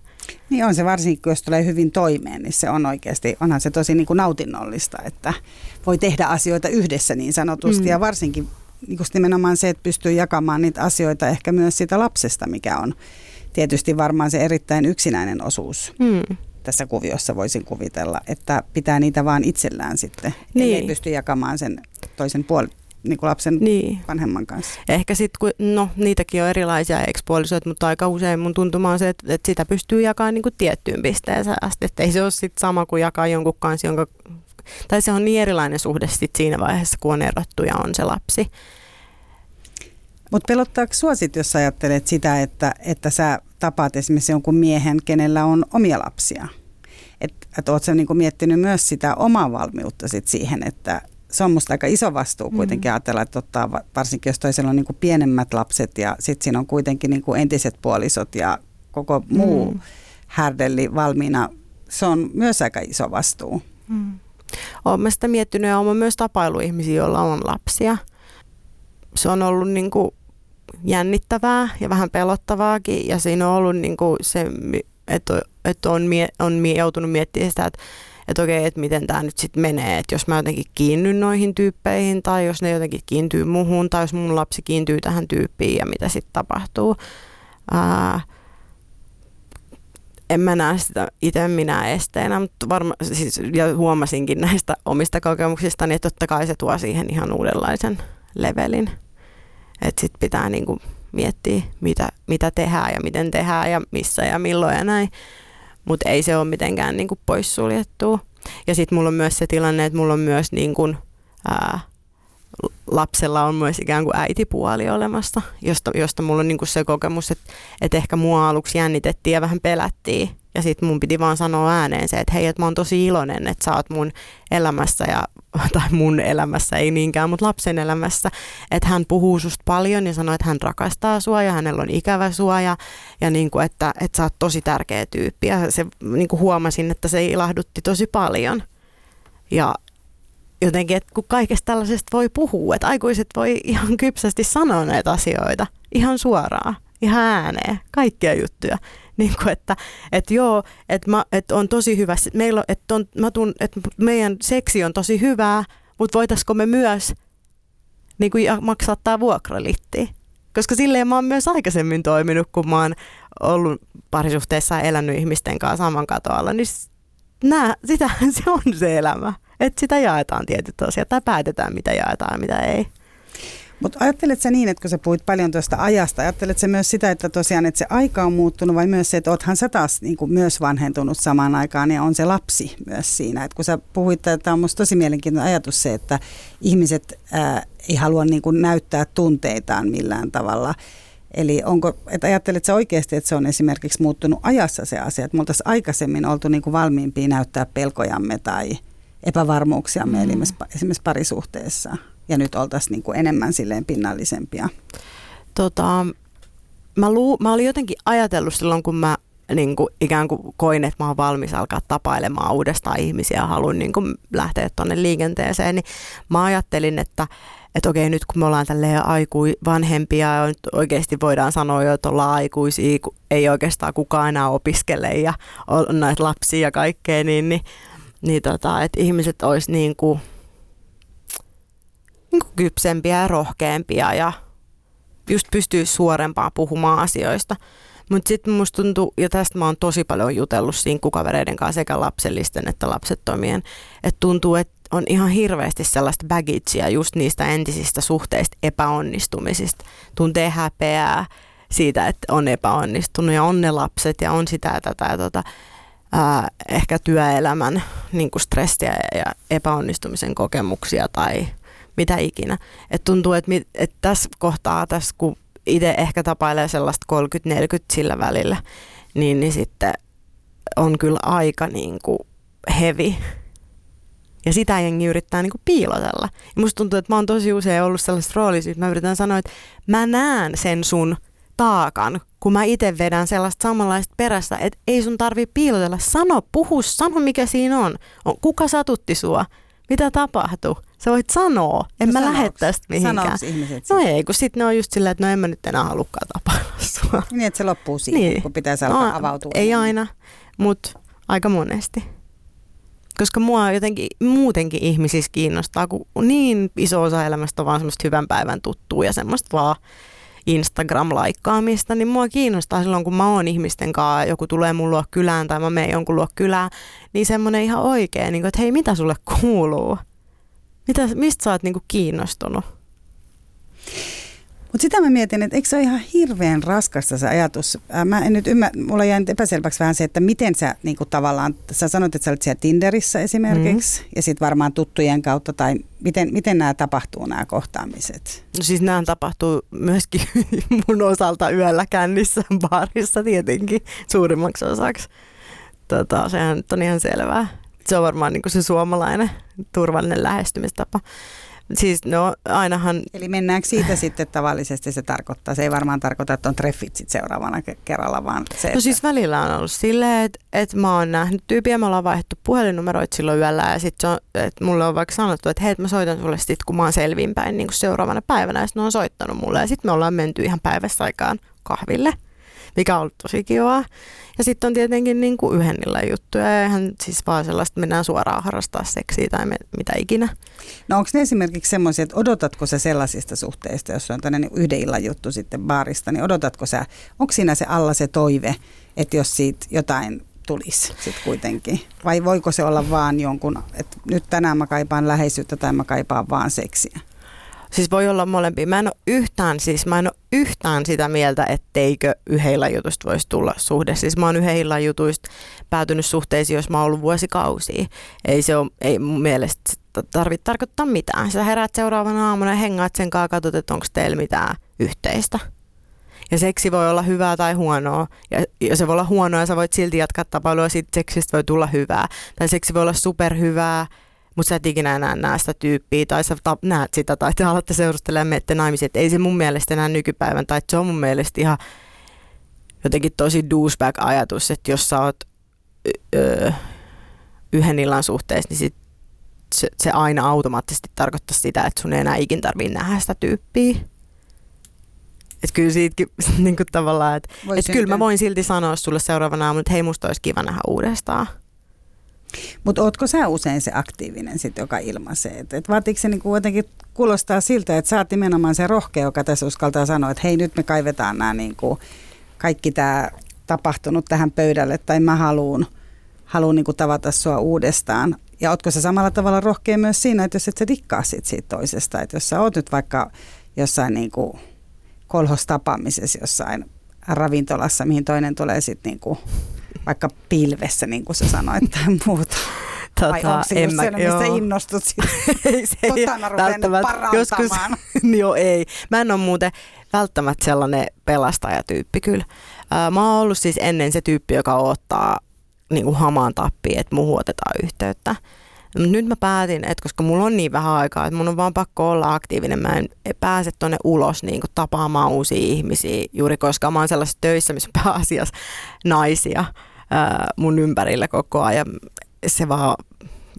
[SPEAKER 2] Niin on se varsinkin, jos tulee hyvin toimeen, niin se on oikeasti, onhan se tosi niin kuin nautinnollista, että voi tehdä asioita yhdessä niin sanotusti. Mm. Ja varsinkin niin kuin nimenomaan se, että pystyy jakamaan niitä asioita ehkä myös sitä lapsesta, mikä on tietysti varmaan se erittäin yksinäinen osuus. Mm tässä kuviossa voisin kuvitella, että pitää niitä vaan itsellään sitten, niin. ei pysty jakamaan sen toisen puolen niin kuin lapsen niin. vanhemman kanssa.
[SPEAKER 3] Ehkä sitten, kun, no niitäkin on erilaisia ekspuolisoita, mutta aika usein mun tuntuma on se, että, että sitä pystyy jakamaan niin kuin tiettyyn pisteeseen asti, että ei se ole sitten sama kuin jakaa jonkun kanssa, jonka, tai se on niin erilainen suhde sit siinä vaiheessa, kun on erottu ja on se lapsi.
[SPEAKER 2] Mutta pelottaako sua sit, jos ajattelet sitä, että, että sä tapaat esimerkiksi jonkun miehen, kenellä on omia lapsia? Että et oot sä niinku miettinyt myös sitä omaa valmiutta sit siihen, että se on musta aika iso vastuu mm. kuitenkin mm. ajatella, että ottaa, varsinkin jos toisella on niinku pienemmät lapset ja sitten siinä on kuitenkin niinku entiset puolisot ja koko muu mm. härdelli valmiina. Se on myös aika iso vastuu. Mm.
[SPEAKER 3] Olen sitä miettinyt ja olen myös tapailu ihmisiä, joilla on lapsia. Se on ollut niin kuin jännittävää ja vähän pelottavaakin ja siinä on ollut niin kuin se, että, on, mie, on joutunut miettimään sitä, että, että okei, että miten tämä nyt sitten menee, että jos mä jotenkin kiinnyn noihin tyyppeihin tai jos ne jotenkin kiintyy muhun tai jos mun lapsi kiintyy tähän tyyppiin ja mitä sitten tapahtuu. Ää, en mä näe sitä itse minä esteenä, mutta varma, siis, ja huomasinkin näistä omista kokemuksista, että totta kai se tuo siihen ihan uudenlaisen levelin. Että sitten pitää niinku miettiä, mitä, mitä tehdään ja miten tehdään ja missä ja milloin ja näin. Mutta ei se ole mitenkään niinku poissuljettua. Ja sitten mulla on myös se tilanne, että mulla on myös niinku, ää, lapsella on myös ikään kuin äitipuoli olemassa, josta, josta mulla on niinku se kokemus, että, että ehkä mua aluksi jännitettiin ja vähän pelättiin ja sitten mun piti vaan sanoa ääneen se, että hei, että mä oon tosi iloinen, että sä oot mun elämässä, ja, <laughs> tai mun elämässä, ei niinkään, mutta lapsen elämässä. Että hän puhuu susta paljon ja sanoo, että hän rakastaa sua ja hänellä on ikävä sua ja, ja niin kuin, että, että sä oot tosi tärkeä tyyppi. Ja se, niin kuin huomasin, että se ilahdutti tosi paljon. Ja jotenkin, että kun kaikesta tällaisesta voi puhua, että aikuiset voi ihan kypsästi sanoa näitä asioita ihan suoraan, ihan ääneen, kaikkia juttuja. <laughs> niin kuin, että, että joo, että, mä, että on tosi hyvä, meillä, että, on, mä tuun, että meidän seksi on tosi hyvää, mutta voitaisiko me myös niin kuin, maksaa tämä vuokralitti? Koska silleen mä oon myös aikaisemmin toiminut, kun mä oon ollut parisuhteessa elänyt ihmisten kanssa saman katoalla, niin nää, sitä, se on se elämä. Että sitä jaetaan tietyt asiat tai päätetään, mitä jaetaan ja mitä ei.
[SPEAKER 2] Mutta ajattelet sä niin, että kun sä puhuit paljon tuosta ajasta, ajattelet sä myös sitä, että tosiaan että se aika on muuttunut vai myös se, että oothan sä taas niin kuin myös vanhentunut samaan aikaan ja on se lapsi myös siinä. Että kun sä puhuit, että on musta tosi mielenkiintoinen ajatus se, että ihmiset ää, ei halua niin kuin näyttää tunteitaan millään tavalla. Eli onko, että ajattelet sä oikeasti, että se on esimerkiksi muuttunut ajassa se asia, että me oltaisiin aikaisemmin oltu niin kuin valmiimpia näyttää pelkojamme tai epävarmuuksiamme mm. esimerkiksi parisuhteessa? Ja nyt oltaisiin niin kuin enemmän silleen pinnallisempia?
[SPEAKER 3] Tota, mä, luu, mä olin jotenkin ajatellut silloin, kun mä niin kuin ikään kuin koin, että mä oon valmis alkaa tapailemaan uudestaan ihmisiä ja haluan niin kuin lähteä tuonne liikenteeseen, niin mä ajattelin, että että okei, nyt kun me ollaan tälleen aikui, vanhempia ja nyt oikeasti voidaan sanoa jo, että ollaan aikuisia, kun ei oikeastaan kukaan enää opiskele ja on näitä lapsia ja kaikkea, niin, niin, niin tota, että ihmiset olisi niin kuin niin kypsempiä ja rohkeampia ja just pystyy suorempaa puhumaan asioista. Mutta sitten musta tuntuu, ja tästä mä oon tosi paljon jutellut sinkkukavereiden kanssa sekä lapsellisten että lapsettomien, että tuntuu, että on ihan hirveästi sellaista bagagea just niistä entisistä suhteista epäonnistumisista. Tuntee häpeää siitä, että on epäonnistunut ja on ne lapset ja on sitä ja tätä ja tota, ää, ehkä työelämän niin stressiä ja epäonnistumisen kokemuksia tai mitä ikinä. Et tuntuu, että et tässä kohtaa, tässä kun itse ehkä tapailee sellaista 30-40 sillä välillä, niin, niin sitten on kyllä aika niin kuin hevi Ja sitä jengi yrittää niinku piilotella. Ja musta tuntuu, että mä oon tosi usein ollut sellaisessa roolissa, että mä yritän sanoa, että mä näen sen sun taakan, kun mä itse vedän sellaista samanlaista perässä, että ei sun tarvi piilotella. Sano, puhu, sano mikä siinä on. Kuka satutti sua? Mitä tapahtuu? Sä voit sanoa, en no mä lähde tästä mihinkään.
[SPEAKER 2] Ihmiset
[SPEAKER 3] No ei, kun sitten ne on just silleen, että no en mä nyt enää halukkaan tapailla <laughs> sua.
[SPEAKER 2] Niin, että se loppuu siihen, niin. kun pitäisi alkaa no, avautua.
[SPEAKER 3] Ei aina, mutta aika monesti. Koska mua jotenkin muutenkin ihmisissä kiinnostaa, kun niin iso osa elämästä on vaan semmoista hyvän päivän tuttua ja semmoista vaan Instagram-laikkaamista, niin mua kiinnostaa silloin, kun mä oon ihmisten kanssa, joku tulee mun luo kylään tai mä menen jonkun luo kylään, niin semmoinen ihan oikein, niin kuin, että hei, mitä sulle kuuluu? Mitä, mistä sä oot niin kuin kiinnostunut?
[SPEAKER 2] Mutta sitä mä mietin, että eikö se ole ihan hirveän raskasta se ajatus. Mä en nyt ymmärrä, mulla jäi epäselväksi vähän se, että miten sä niin kuin tavallaan, sä sanoit, että sä olet siellä Tinderissä esimerkiksi, mm. ja sitten varmaan tuttujen kautta, tai miten, miten nämä tapahtuu, nämä kohtaamiset?
[SPEAKER 3] No siis nämä tapahtuu myöskin <laughs> mun osalta yöllä kännissä baarissa tietenkin suurimmaksi osaksi. Tota, sehän on ihan selvää. Se on varmaan niin kuin se suomalainen turvallinen lähestymistapa. Siis no ainahan...
[SPEAKER 2] Eli mennäänkö siitä sitten tavallisesti se tarkoittaa? Se ei varmaan tarkoita, että on treffit sitten seuraavana kerralla, vaan se,
[SPEAKER 3] No siis välillä on ollut silleen, että, että mä oon nähnyt tyypiä, me ollaan vaihdettu puhelinnumeroita silloin yöllä ja sitten on, että mulle on vaikka sanottu, että hei, että mä soitan sulle sitten, kun mä oon selvinpäin niin seuraavana päivänä ja sitten ne on soittanut mulle ja sitten me ollaan menty ihan päivässä aikaan kahville mikä on ollut tosi kivaa. Ja sitten on tietenkin niin kuin yhdennillä juttuja ja ihan siis vaan sellaista, mennään suoraan harrastaa seksiä tai me, mitä ikinä.
[SPEAKER 2] No onko ne esimerkiksi semmoisia, että odotatko sä sellaisista suhteista, jos on tämmöinen yhden illan juttu sitten baarista, niin odotatko sä, onko siinä se alla se toive, että jos siitä jotain tulisi sitten kuitenkin? Vai voiko se olla vaan jonkun, että nyt tänään mä kaipaan läheisyyttä tai mä kaipaan vaan seksiä?
[SPEAKER 3] Siis voi olla molempia. Mä en ole yhtään, siis mä en ole yhtään sitä mieltä, etteikö yhdellä jutusta voisi tulla suhde. Siis mä oon yhdellä jutuista päätynyt suhteisiin, jos mä oon ollut vuosikausia. Ei se ole, ei mun mielestä tarvitse tarkoittaa mitään. Sä heräät seuraavana aamuna ja hengaat sen kanssa, katsot, että onko teillä mitään yhteistä. Ja seksi voi olla hyvää tai huonoa. Ja, ja se voi olla huonoa ja sä voit silti jatkaa tapailua, siitä seksistä voi tulla hyvää. Tai seksi voi olla superhyvää mutta sä et ikinä enää näe sitä tyyppiä, tai sä ta- näet sitä, tai te alatte seurustelemaan ja menette naimisiin. Et ei se mun mielestä enää nykypäivän, tai se on mun mielestä ihan jotenkin tosi douchebag-ajatus, että jos sä oot öö, yhden illan suhteessa, niin sit se, se aina automaattisesti tarkoittaa sitä, että sun ei enää ikin tarvii nähdä sitä tyyppiä. Että kyllä siitäkin <laughs> niin kuin tavallaan, että et kyllä mä voin silti sanoa sulle seuraavana aamuna, että hei musta olisi kiva nähdä uudestaan.
[SPEAKER 2] Mutta ootko sä usein se aktiivinen sit, joka ilmaisee? Et, et vaatiiko se niinku jotenkin kuulostaa siltä, että sä oot nimenomaan se rohkea, joka tässä uskaltaa sanoa, että hei nyt me kaivetaan nämä niinku, kaikki tämä tapahtunut tähän pöydälle tai mä haluun, haluun niinku tavata sua uudestaan. Ja ootko sä samalla tavalla rohkea myös siinä, että jos et sä dikkaa sit siitä toisesta, että jos sä oot nyt vaikka jossain niinku kolhostapaamisessa jossain ravintolassa, mihin toinen tulee sitten niinku vaikka pilvessä, niin kuin sä sanoit, tai muuta. Tota, Vai onko se en mä, siellä, joo. mistä innostut <laughs> ei se ei välttämättä, joskus, <laughs>
[SPEAKER 3] joo ei. Mä en ole muuten välttämättä sellainen pelastajatyyppi kyllä. Mä oon ollut siis ennen se tyyppi, joka ottaa niin kuin hamaan tappiin, että muuhun otetaan yhteyttä. Mutta nyt mä päätin, että koska mulla on niin vähän aikaa, että mun on vaan pakko olla aktiivinen, mä en pääse tonne ulos niin kuin tapaamaan uusia ihmisiä, juuri koska mä oon sellaisessa töissä, missä pääasiassa naisia mun ympärillä koko ajan. Se vaan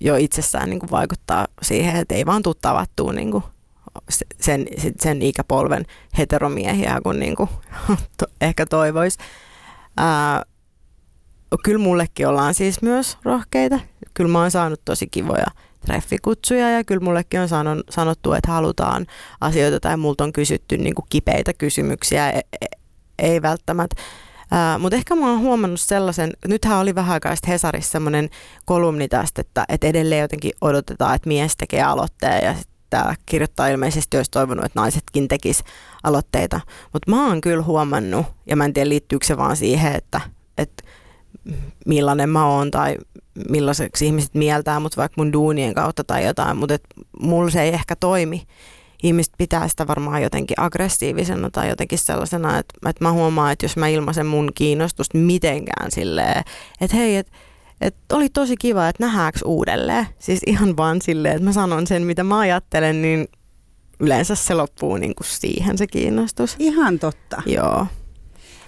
[SPEAKER 3] jo itsessään niin kuin vaikuttaa siihen, että ei vaan tule tavattua niin kuin sen, sen ikäpolven heteromiehiä, kun niin kuin <laughs> to, ehkä toivoisi. kyllä mullekin ollaan siis myös rohkeita. Kyllä mä oon saanut tosi kivoja treffikutsuja ja kyllä mullekin on sanottu, että halutaan asioita tai multa on kysytty niin kuin kipeitä kysymyksiä. Ei, e, ei välttämättä Mutta ehkä mä oon huomannut sellaisen, nythän oli vähän aikaa Hesarissa semmoinen kolumni tästä, että, että edelleen jotenkin odotetaan, että mies tekee aloitteen ja tämä kirjoittaa ilmeisesti olisi toivonut, että naisetkin tekis aloitteita. Mutta mä oon kyllä huomannut, ja mä en tiedä liittyykö se vaan siihen, että, että millainen mä oon tai millaiseksi ihmiset mieltää mut vaikka mun duunien kautta tai jotain, mutta mulla se ei ehkä toimi ihmiset pitää sitä varmaan jotenkin aggressiivisena tai jotenkin sellaisena, että, että mä huomaan, että jos mä ilmaisen mun kiinnostusta mitenkään silleen, että hei, että et oli tosi kiva, että nähdäänkö uudelleen. Siis ihan vaan silleen, että mä sanon sen, mitä mä ajattelen, niin yleensä se loppuu niin kuin siihen se kiinnostus.
[SPEAKER 2] Ihan totta.
[SPEAKER 3] Joo.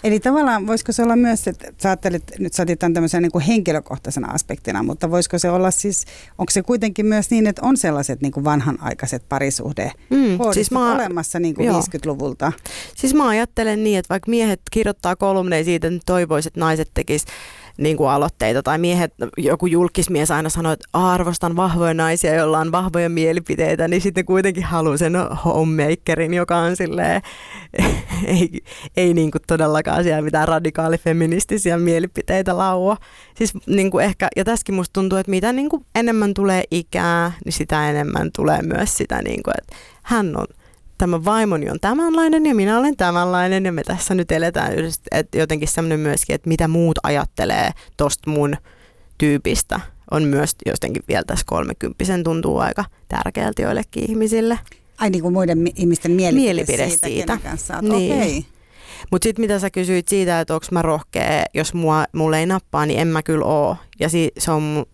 [SPEAKER 2] Eli tavallaan voisiko se olla myös, että sä ajattelit, nyt sä otit tämän tämmöisen niin kuin henkilökohtaisena aspektina, mutta voisiko se olla siis, onko se kuitenkin myös niin, että on sellaiset niin kuin vanhanaikaiset parisuhde mm, siis mä, olemassa niin kuin 50-luvulta?
[SPEAKER 3] Siis mä ajattelen niin, että vaikka miehet kirjoittaa kolumneja siitä, että toivoisit, että naiset tekisivät niin kuin aloitteita tai miehet, joku julkismies aina sanoo, että arvostan vahvoja naisia, joilla on vahvoja mielipiteitä, niin sitten kuitenkin haluaa sen homemakerin, joka on silleen, <laughs> ei, ei niin kuin todellakaan siellä mitään radikaalifeministisiä mielipiteitä laua. Siis niin kuin ehkä, ja tässäkin musta tuntuu, että mitä niin kuin enemmän tulee ikää, niin sitä enemmän tulee myös sitä, niin kuin, että hän on tämä vaimoni on tämänlainen ja minä olen tämänlainen ja me tässä nyt eletään yhdessä. Että jotenkin semmoinen myöskin, että mitä muut ajattelee tosta mun tyypistä on myös jotenkin vielä tässä kolmekymppisen tuntuu aika tärkeältä joillekin ihmisille.
[SPEAKER 2] Ai niin kuin muiden ihmisten mielipide,
[SPEAKER 3] mielipide siitä, siitä.
[SPEAKER 2] kanssa niin. Okay.
[SPEAKER 3] Mutta sitten mitä sä kysyit siitä, että onko mä rohkea, jos mua, mulle ei nappaa, niin en mä kyllä oo. Ja si, se on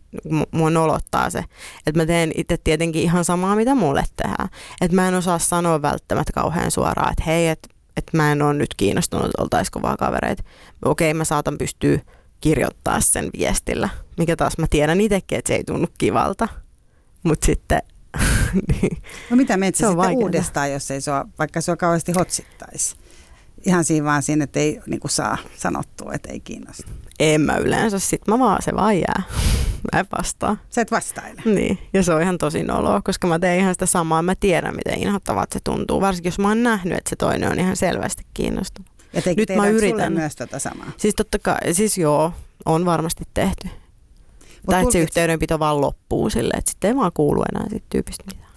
[SPEAKER 3] mua nolottaa se. Että mä teen itse tietenkin ihan samaa, mitä mulle tehdään. Että mä en osaa sanoa välttämättä kauhean suoraan, että hei, että et mä en ole nyt kiinnostunut, oltaisiko vaan kavereita. Okei, mä saatan pystyä kirjoittaa sen viestillä, mikä taas mä tiedän itsekin, että se ei tunnu kivalta. Mutta sitten... <laughs>
[SPEAKER 2] niin, no mitä me sitten uudestaan, jos ei sua, vaikka sua kauheasti hotsittaisi? Ihan siinä vaan siinä, että ei niin saa sanottua, että ei kiinnosta.
[SPEAKER 3] En mä yleensä, sit mä vaan, se vaan jää. <laughs> Mä en vastaa.
[SPEAKER 2] Sä et vastaile.
[SPEAKER 3] Niin, ja se on ihan tosi noloa, koska mä teen ihan sitä samaa. Mä tiedän, miten inhottavat se tuntuu, varsinkin jos mä oon nähnyt, että se toinen on ihan selvästi kiinnostunut.
[SPEAKER 2] Ja te, Nyt mä yritän. myös tätä samaa?
[SPEAKER 3] Siis totta kai, siis joo, on varmasti tehty. Mut tai että se yhteydenpito vaan loppuu silleen, että sitten ei vaan kuulu enää siitä tyypistä mitään.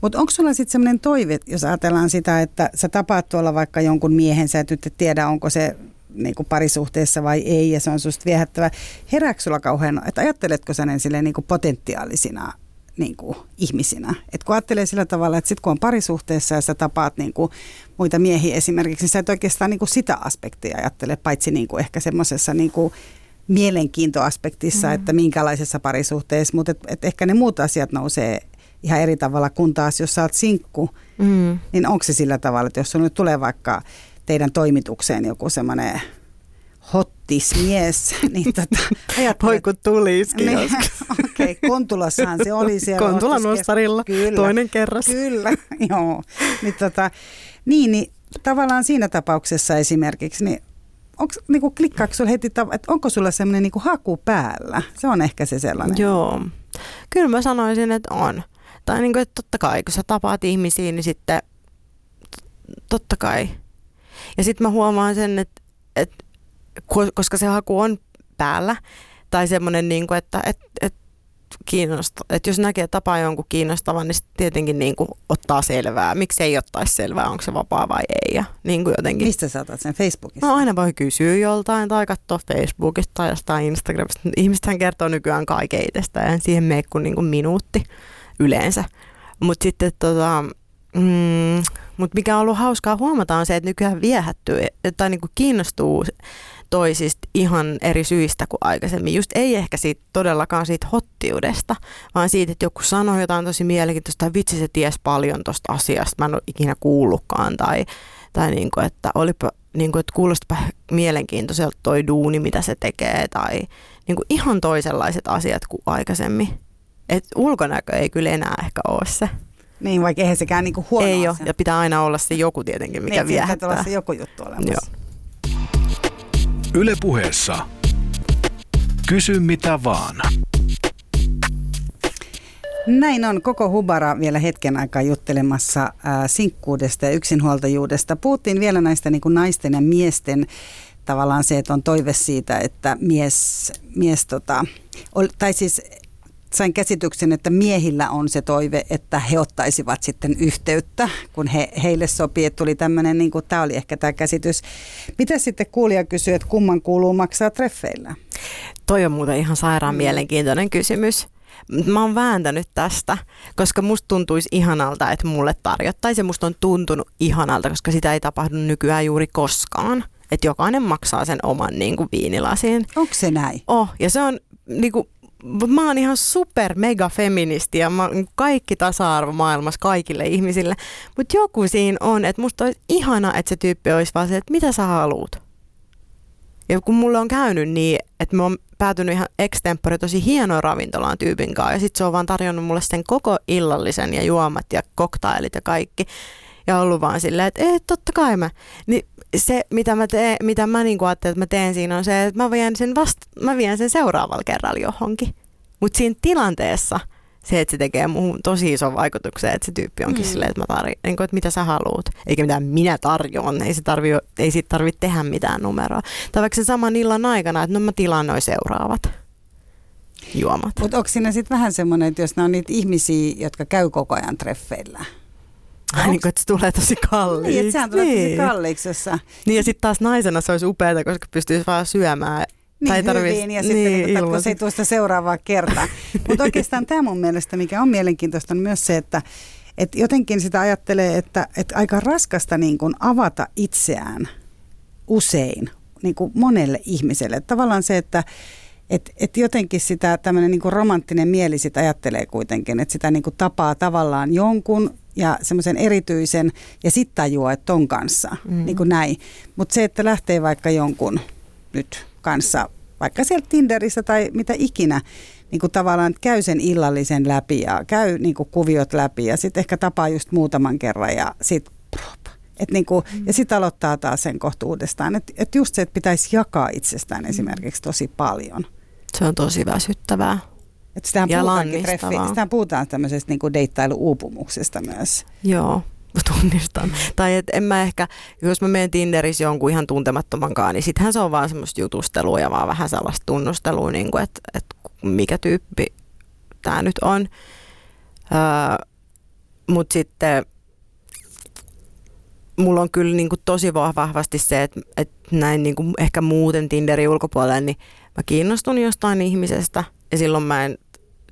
[SPEAKER 2] Mutta onko sulla sitten sellainen toive, jos ajatellaan sitä, että sä tapaat tuolla vaikka jonkun miehen, sä et nyt tiedä, onko se niin kuin parisuhteessa vai ei, ja se on susta viehättävä. Herääkö sulla kauhean, että ajatteletko sä ne silleen niin kuin potentiaalisina niin kuin ihmisinä. Et kun ajattelee sillä tavalla, että sitten kun on parisuhteessa ja sä tapaat niin kuin muita miehiä esimerkiksi, niin sä et oikeastaan niin kuin sitä aspektia ajattele, paitsi niin kuin ehkä semmoisessa niin kuin mielenkiintoaspektissa, mm. että minkälaisessa parisuhteessa, mutta et, et ehkä ne muut asiat nousee ihan eri tavalla, kun taas jos sä oot sinkku, mm. niin onko se sillä tavalla, että jos sulla nyt tulee vaikka teidän toimitukseen joku semmoinen hottismies, <laughs> niin tota,
[SPEAKER 3] Voi kun tulisikin niin, <laughs>
[SPEAKER 2] Okei, okay, Kontulassahan se oli siellä.
[SPEAKER 3] Kontulan ostarilla, kyllä, toinen kerras.
[SPEAKER 2] Kyllä, <laughs> joo. Niin, tota, niin, niin tavallaan siinä tapauksessa esimerkiksi, niin onko, niin kuin, klikkaako sulla heti, että onko sulla semmoinen niin haku päällä? Se on ehkä se sellainen.
[SPEAKER 3] Joo, kyllä mä sanoisin, että on. Tai niin kuin, että totta kai, kun sä tapaat ihmisiä, niin sitten totta kai. Ja sitten mä huomaan sen, että, että koska se haku on päällä, tai semmoinen, niin kuin, että, että, että kiinnosta, että jos näkee tapaa jonkun kiinnostavan, niin tietenkin niin kuin ottaa selvää. Miksi ei ottaisi selvää, onko se vapaa vai ei. Ja niin kuin jotenkin.
[SPEAKER 2] Mistä sä otat sen Facebookista?
[SPEAKER 3] No aina voi kysyä joltain tai katsoa Facebookista tai jostain Instagramista. Ihmisethän kertoo nykyään kaiken itsestä ja siihen mene kuin, niin kuin minuutti yleensä. Mutta sitten tota, mm, mut mikä on ollut hauskaa huomata on se, että nykyään viehättyy tai niin kuin kiinnostuu toisista ihan eri syistä kuin aikaisemmin. Just ei ehkä siitä todellakaan siitä hottiudesta, vaan siitä, että joku sanoi jotain tosi mielenkiintoista tai vitsi se ties paljon tuosta asiasta, mä en ole ikinä kuullutkaan tai, tai niin kuin, että olipa niin kuin, että kuulostapa mielenkiintoiselta toi duuni, mitä se tekee tai niin kuin ihan toisenlaiset asiat kuin aikaisemmin. Et ulkonäkö ei kyllä enää ehkä ole se.
[SPEAKER 2] Niin, vaikka eihän sekään niinku huono
[SPEAKER 3] Ei ole, ja pitää aina olla se joku tietenkin, mikä niin, viehättää.
[SPEAKER 2] olla se joku juttu olemassa. Joo.
[SPEAKER 4] Yle puheessa. Kysy mitä vaan.
[SPEAKER 2] Näin on koko Hubara vielä hetken aikaa juttelemassa äh, sinkkuudesta ja yksinhuoltajuudesta. Puhuttiin vielä näistä niin kuin naisten ja miesten tavallaan se, että on toive siitä, että mies, mies tota, tai siis sain käsityksen, että miehillä on se toive, että he ottaisivat sitten yhteyttä, kun he, heille sopii, että tuli tämmöinen, niin kuin tämä oli ehkä tämä käsitys. Mitä sitten kuulija kysyy, että kumman kuuluu maksaa treffeillä?
[SPEAKER 3] Toi on muuten ihan sairaan mm. mielenkiintoinen kysymys. Mä oon vääntänyt tästä, koska musta tuntuisi ihanalta, että mulle tarjottaisiin. Musta on tuntunut ihanalta, koska sitä ei tapahdu nykyään juuri koskaan. että jokainen maksaa sen oman niin kuin viinilasin.
[SPEAKER 2] Onko se näin?
[SPEAKER 3] Oh, ja se on niin kuin, mä oon ihan super mega feministi ja mä kaikki tasa-arvo maailmassa kaikille ihmisille. Mutta joku siinä on, että musta olisi ihana, että se tyyppi olisi vaan se, että mitä sä haluut. Ja kun mulle on käynyt niin, että mä oon päätynyt ihan extempore tosi hienoa ravintolaan tyypin kanssa ja sitten se on vaan tarjonnut mulle sen koko illallisen ja juomat ja koktailit ja kaikki. Ja ollut vaan silleen, että ei, totta kai mä. Niin se, mitä mä, teen, mitä mä niin ajattelin, että mä teen siinä on se, että mä vien sen, vasta, mä vien sen seuraavalla kerralla johonkin. Mutta siinä tilanteessa se, että se tekee muuhun tosi ison vaikutuksen, että se tyyppi onkin mm. silleen, että, mä tarvi, niin kuin, että mitä sä haluat, eikä mitään minä tarjoan, ei, se tarvi, ei siitä tarvitse tehdä mitään numeroa. Tai vaikka se saman illan aikana, että no mä tilaan noin seuraavat juomat.
[SPEAKER 2] Mutta onko siinä sitten vähän semmoinen, että jos ne on niitä ihmisiä, jotka käy koko ajan treffeillä,
[SPEAKER 3] Ai niin kuin, että se tulee tosi kalliiksi. <laughs>
[SPEAKER 2] Niin, että sehän tulee niin. tosi kalliiksi. Jossa...
[SPEAKER 3] Niin ja sitten taas naisena se olisi upeaa, koska pystyisi vaan syömään
[SPEAKER 2] niin, tai tarvitse, hyvin, ja sitten niin, niin, kun se ei tule sitä seuraavaa kertaa. <laughs> Mutta oikeastaan tämä mun mielestä, mikä on mielenkiintoista, on myös se, että et jotenkin sitä ajattelee, että, että aika raskasta niin kuin avata itseään usein niin kuin monelle ihmiselle. Tavallaan se, että et, et jotenkin sitä tämmöinen niin romanttinen mieli sitä ajattelee kuitenkin, että sitä niin kuin tapaa tavallaan jonkun ja semmoisen erityisen ja sitten tajuaa, että ton kanssa, mm. niin kuin näin. Mutta se, että lähtee vaikka jonkun nyt kanssa, vaikka sieltä Tinderissä tai mitä ikinä, niin kuin tavallaan käy sen illallisen läpi ja käy niin kuin kuviot läpi ja sitten ehkä tapaa just muutaman kerran ja sitten et niin kuin, mm. Ja sitten aloittaa taas sen kohta uudestaan. Että et just se, että pitäisi jakaa itsestään mm. esimerkiksi tosi paljon.
[SPEAKER 3] Se on tosi väsyttävää.
[SPEAKER 2] Että sitähän, ja treffi, sitähän puhutaan tämmöisestä niin deittailu-uupumuksesta myös.
[SPEAKER 3] Joo, tunnistan. Tai et en mä ehkä, jos mä menen Tinderissä jonkun ihan tuntemattomankaan, niin sittenhän se on vaan semmoista jutustelua ja vaan vähän sellaista tunnustelua, niin että, että mikä tyyppi tämä nyt on. Öö, Mutta sitten mulla on kyllä niin kuin tosi vahvasti se, että, että näin niin kuin ehkä muuten Tinderin ulkopuolella, niin mä kiinnostun jostain ihmisestä ja silloin mä en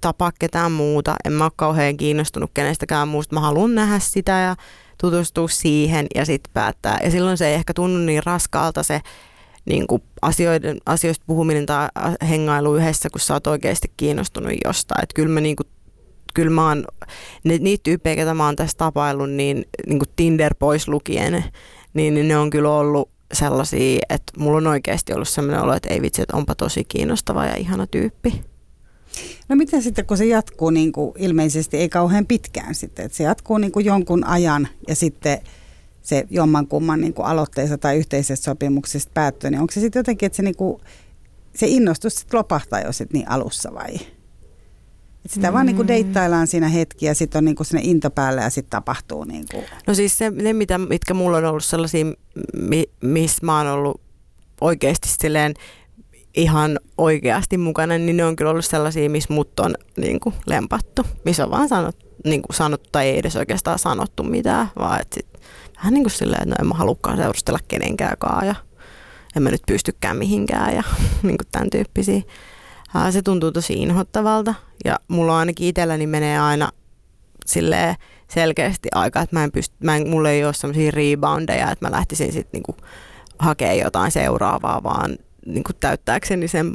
[SPEAKER 3] tapaa ketään muuta. En mä ole kauhean kiinnostunut kenestäkään muusta. Mä haluan nähdä sitä ja tutustua siihen ja sitten päättää. Ja silloin se ei ehkä tunnu niin raskaalta se niin kuin asioiden, asioista puhuminen tai hengailu yhdessä, kun sä oot oikeasti kiinnostunut jostain. Että kyllä mä niin kuin kyllä mä oon, ne, niitä tyyppejä, ketä mä oon tässä tapaillut, niin, niin kuin Tinder pois lukien, niin, niin ne on kyllä ollut sellaisia, että mulla on oikeasti ollut sellainen olo, että ei vitsi, että onpa tosi kiinnostava ja ihana tyyppi.
[SPEAKER 2] No miten sitten, kun se jatkuu niin kuin ilmeisesti ei kauhean pitkään sitten, että se jatkuu niin kuin jonkun ajan ja sitten se jommankumman niin kuin aloitteessa tai yhteisestä sopimuksesta päättyy, niin onko se sitten jotenkin, että se, niin kuin, se innostus sitten lopahtaa jo sitten niin alussa vai? Et sitä mm. vaan niin kuin deittaillaan siinä hetki ja sitten on niin kuin sinne into päällä ja sitten tapahtuu. Niin kuin.
[SPEAKER 3] No siis se, ne, mitä, mitkä mulla on ollut sellaisia, mi, missä mä oon ollut oikeasti silleen ihan oikeasti mukana, niin ne on kyllä ollut sellaisia, missä mut on niin kuin, lempattu, missä on vaan sanottu, niin kuin sanottu tai ei edes oikeastaan sanottu mitään, vaan että sit, vähän niin kuin silleen, että no en mä halukkaan seurustella kenenkään ja en mä nyt pystykään mihinkään ja <laughs> niin kuin tämän tyyppisiä. Se tuntuu tosi inhottavalta ja mulla ainakin itselläni menee aina silleen selkeästi aika, että mä en pysty, mä en, mulla ei ole semmoisia reboundeja, että mä lähtisin sitten niinku hakemaan jotain seuraavaa, vaan niin kuin täyttääkseni sen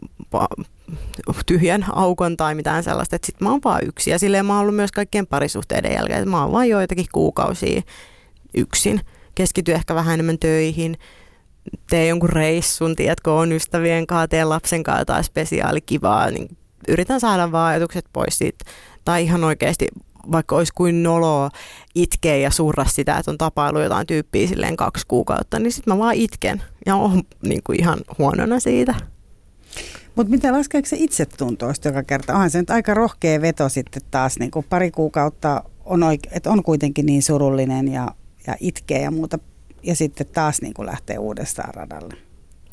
[SPEAKER 3] tyhjän aukon tai mitään sellaista, että sitten mä oon vaan yksi. Ja silleen mä oon ollut myös kaikkien parisuhteiden jälkeen, että mä oon vaan joitakin kuukausia yksin. Keskity ehkä vähän enemmän töihin, tee jonkun reissun, tiedätkö, on ystävien kanssa, tee lapsen kanssa jotain spesiaalikivaa, niin yritän saada vaan ajatukset pois siitä. Tai ihan oikeasti vaikka olisi kuin noloa itkeä ja surra sitä, että on tapailu jotain tyyppiä silleen kaksi kuukautta, niin sitten mä vaan itken ja on niin kuin ihan huonona siitä.
[SPEAKER 2] Mutta miten laskeeko se itse tuntuu joka kerta? Onhan se nyt aika rohkea veto sitten taas, niin kuin pari kuukautta on, oike- että on kuitenkin niin surullinen ja, ja itkee ja muuta, ja sitten taas niin kuin lähtee uudestaan radalle.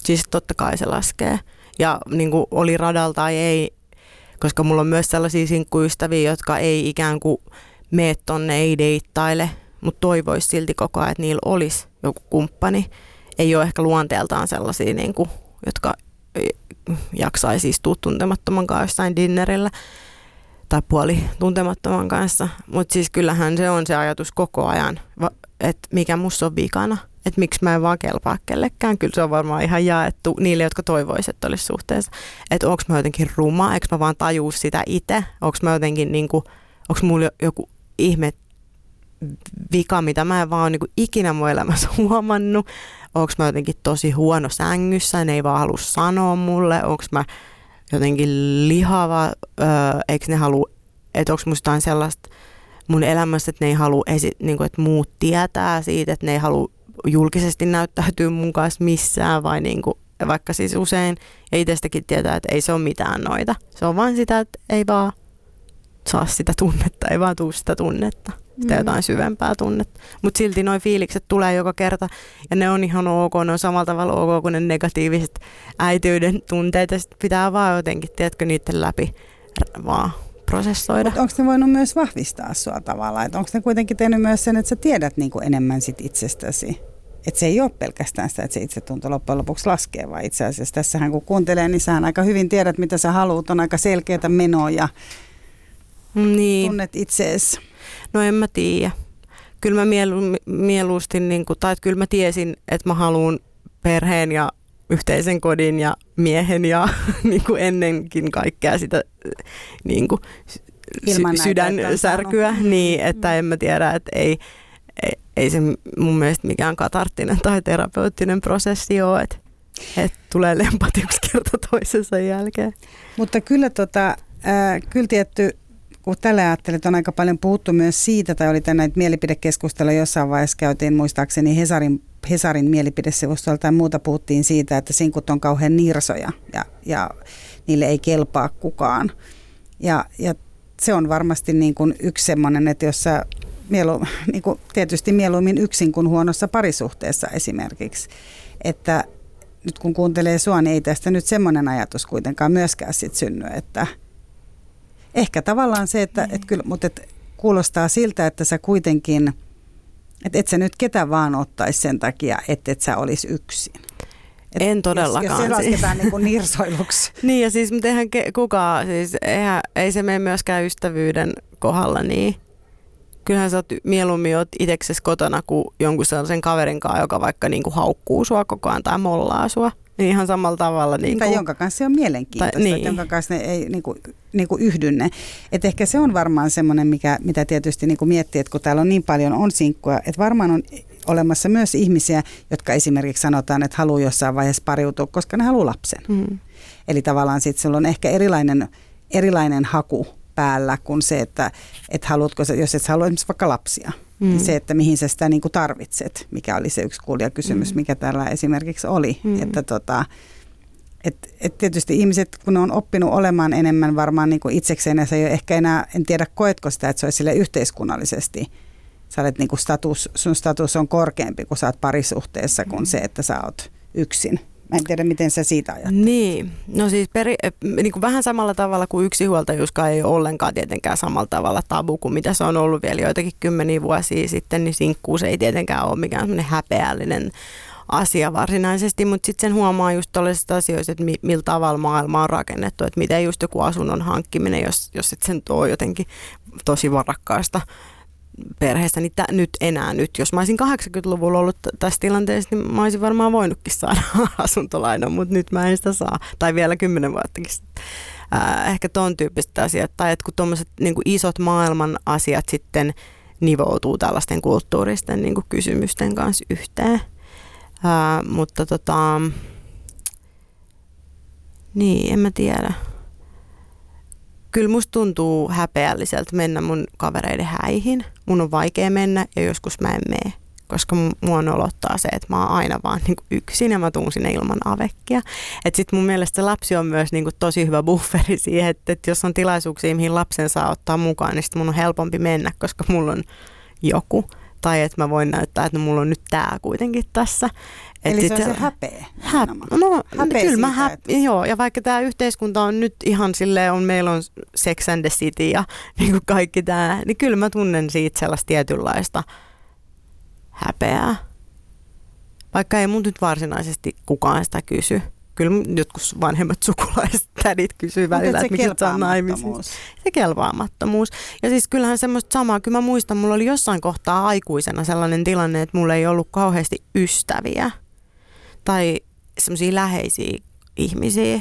[SPEAKER 3] Siis totta kai se laskee. Ja niin kuin oli radalta tai ei, koska mulla on myös sellaisia sinkkuystäviä, jotka ei ikään kuin mene tonne, ei deittaile, mutta toivoisi silti koko ajan, että niillä olisi joku kumppani. Ei ole ehkä luonteeltaan sellaisia, niin kuin, jotka jaksaisi istua tuntemattoman kanssa jossain dinnerillä tai puoli tuntemattoman kanssa. Mutta siis kyllähän se on se ajatus koko ajan, että mikä musta on vikana – että miksi mä en vaan kelpaa kellekään. Kyllä se on varmaan ihan jaettu niille, jotka toivoisivat, että olisi suhteessa. Että onko mä jotenkin ruma, eikö mä vaan tajuu sitä itse, onko mä jotenkin niinku, onko mulla joku ihme vika, mitä mä en vaan niinku ikinä mun elämässä <laughs> huomannut. Onko mä jotenkin tosi huono sängyssä, ne ei vaan halua sanoa mulle, onko mä jotenkin lihava, öö, eikö ne halua, että onko musta sellaista mun elämässä, että ne ei halua, esi- niinku, että muut tietää siitä, että ne ei halua julkisesti näyttäytyy mun kanssa missään vai niin kuin, vaikka siis usein ja itsestäkin tietää, että ei se ole mitään noita. Se on vain sitä, että ei vaan saa sitä tunnetta, ei vaan tuu sitä tunnetta, sitä mm. jotain syvempää tunnetta. Mutta silti noin fiilikset tulee joka kerta ja ne on ihan ok, ne on samalla tavalla ok kuin ne negatiiviset äityyden tunteet ja pitää vaan jotenkin, tiedätkö, niiden läpi vaan prosessoida.
[SPEAKER 2] onko ne voinut myös vahvistaa sua tavallaan? onko ne kuitenkin tehnyt myös sen, että sä tiedät niin kuin enemmän sit itsestäsi? Että se ei ole pelkästään sitä, että se itse tuntuu loppujen lopuksi laskee, vaan itse asiassa tässähän kun kuuntelee, niin sähän aika hyvin tiedät, mitä sä haluat, on aika selkeätä menoa ja niin. tunnet itseesi.
[SPEAKER 3] No en mä tiedä. Kyllä mä mielu, mieluusti, niin kuin, tai kyllä mä tiesin, että mä haluan perheen ja yhteisen kodin ja miehen ja <laughs> niin kuin ennenkin kaikkea sitä niin kuin sy- sydänsärkyä, niin että en mä tiedä, että ei, ei, ei se mun mielestä mikään katarttinen tai terapeuttinen prosessi ole, että, että tulee lempati yksi kerta toisensa jälkeen.
[SPEAKER 2] Mutta kyllä, tota, äh, kyllä tietty kun tällä ajattelet, on aika paljon puhuttu myös siitä, tai oli näitä mielipidekeskustelua jossain vaiheessa käytiin muistaakseni Hesarin Hesarin mielipidesivustolla tai muuta puhuttiin siitä, että sinkut on kauhean nirsoja ja, ja niille ei kelpaa kukaan. Ja, ja se on varmasti niin kuin yksi semmoinen, että jos sä mielu, <laughs> niin kuin tietysti mieluummin yksin kuin huonossa parisuhteessa esimerkiksi, että nyt kun kuuntelee sua, niin ei tästä nyt semmoinen ajatus kuitenkaan myöskään sit synny, että ehkä tavallaan se, että, että kyllä, mutta että kuulostaa siltä, että sä kuitenkin – että et sä nyt ketä vaan ottaisi sen takia, että et sä olisi yksin.
[SPEAKER 3] Et en todellakaan.
[SPEAKER 2] Jos, jos se lasketaan niin kuin <laughs> nirsoiluksi.
[SPEAKER 3] niin ja siis eihän ke, kukaan, siis eihän, ei se mene myöskään ystävyyden kohdalla niin. Kyllähän sä oot mieluummin oot itseksesi kotona kuin jonkun sellaisen kaverin kanssa, joka vaikka niin kuin haukkuu sua koko ajan tai mollaa sua. Niin ihan samalla tavalla. Niin
[SPEAKER 2] tai kuin, jonka kanssa se on mielenkiintoista, tai, niin. jonka kanssa ne ei niin kuin, niin kuin yhdy ne. Et ehkä se on varmaan semmoinen, mikä, mitä tietysti niin kuin miettii, että kun täällä on niin paljon on sinkkuja, että varmaan on olemassa myös ihmisiä, jotka esimerkiksi sanotaan, että haluaa jossain vaiheessa pariutua, koska ne haluaa lapsen. Mm. Eli tavallaan sitten sulla on ehkä erilainen, erilainen haku päällä kuin se, että et haluatko, jos et halua esimerkiksi vaikka lapsia. Niin mm. Se, että mihin sä sitä niin kuin tarvitset, mikä oli se yksi kuulijakysymys, mm. mikä täällä esimerkiksi oli. Mm. Että tota, et, et tietysti ihmiset, kun ne on oppinut olemaan enemmän varmaan niin kuin itsekseen, ja se ei ole ehkä enää, en tiedä koetko sitä, että se olisi sille yhteiskunnallisesti. Sä olet niin kuin status, sun status on korkeampi, kun sä oot parisuhteessa, kuin mm. se, että sä oot yksin. Mä en tiedä, miten sä siitä ajattelet.
[SPEAKER 3] Niin, no siis peri, eh, niin kuin vähän samalla tavalla kuin yksinhuoltajuuskaan ei ole ollenkaan tietenkään samalla tavalla tabu kuin mitä se on ollut vielä joitakin kymmeniä vuosia sitten, niin sinkkuus ei tietenkään ole mikään semmoinen häpeällinen asia varsinaisesti, mutta sitten sen huomaa just tällaisista asioista, että mi, millä tavalla maailma on rakennettu, että miten just joku asunnon hankkiminen, jos, jos et sen tuo jotenkin tosi varakkaasta perheestä, niin t- nyt enää nyt. Jos mä olisin 80-luvulla ollut t- tässä tilanteessa, niin mä olisin varmaan voinutkin saada <laughs> asuntolainan, mutta nyt mä en sitä saa. Tai vielä kymmenen vuottakin. Äh, ehkä ton tyyppistä asiat. Tai että kun tuommoiset niin isot maailman asiat sitten nivoutuu tällaisten kulttuuristen niin kysymysten kanssa yhteen. Ää, mutta tota, niin, en mä tiedä. Kyllä musta tuntuu häpeälliseltä mennä mun kavereiden häihin. Mun on vaikea mennä ja joskus mä en mene, koska mua nolottaa se, että mä oon aina vaan niin yksin ja mä tuun sinne ilman avekkia. Et sit mun mielestä lapsi on myös niin tosi hyvä bufferi <laughs> siihen, että, että jos on tilaisuuksia, mihin lapsen saa ottaa mukaan, niin sit mun on helpompi mennä, koska mulla on joku tai että mä voin näyttää, että no, mulla on nyt tämä kuitenkin tässä.
[SPEAKER 2] Eli Et se on se häpeä.
[SPEAKER 3] Häp, no, häpeä kyllä mä häp, että... joo, ja vaikka tämä yhteiskunta on nyt ihan silleen, on, meillä on Sex and the City ja <laughs> niin kuin kaikki tämä, niin kyllä mä tunnen siitä sellaista tietynlaista häpeää. Vaikka ei mun nyt varsinaisesti kukaan sitä kysy. Kyllä jotkut vanhemmat sukulaiset <laughs> tädit kysyy välillä, että miksi on naimisissa. Se kelvaamattomuus. Ja siis kyllähän semmoista samaa, kyllä mä muistan, mulla oli jossain kohtaa aikuisena sellainen tilanne, että mulla ei ollut kauheasti ystäviä tai semmoisia läheisiä ihmisiä.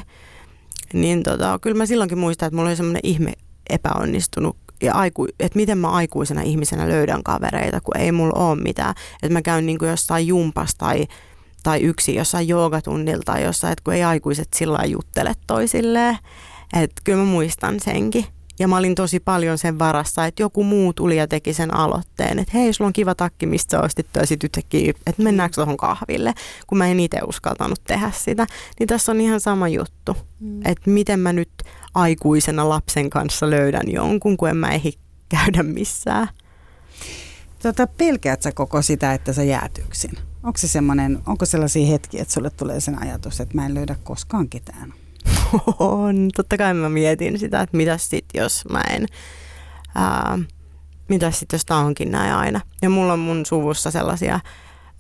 [SPEAKER 3] Niin tota, kyllä mä silloinkin muistan, että mulla oli semmoinen ihme epäonnistunut ja aiku, että miten mä aikuisena ihmisenä löydän kavereita, kun ei mulla ole mitään. Että mä käyn niin kuin jossain jumpas tai, tai yksi jossain joogatunnilta tai jossain, että kun ei aikuiset sillä juttele toisilleen. Että kyllä mä muistan senkin. Ja mä olin tosi paljon sen varassa, että joku muu tuli ja teki sen aloitteen, että hei, sulla on kiva takki, mistä sä ostit, ja yhtäkkiä, että mennäänkö tuohon kahville, kun mä en itse uskaltanut tehdä sitä. Niin tässä on ihan sama juttu, mm. että miten mä nyt aikuisena lapsen kanssa löydän jonkun, kun en mä ehdi käydä missään.
[SPEAKER 2] Tota, pelkäät sä koko sitä, että sä jäät yksin? Onko, se onko sellaisia hetkiä, että sulle tulee sen ajatus, että mä en löydä koskaan ketään?
[SPEAKER 3] On. Totta kai mä mietin sitä, että mitä sitten, jos mä en... Ää, mitä sitten, jos tää onkin näin aina. Ja mulla on mun suvussa sellaisia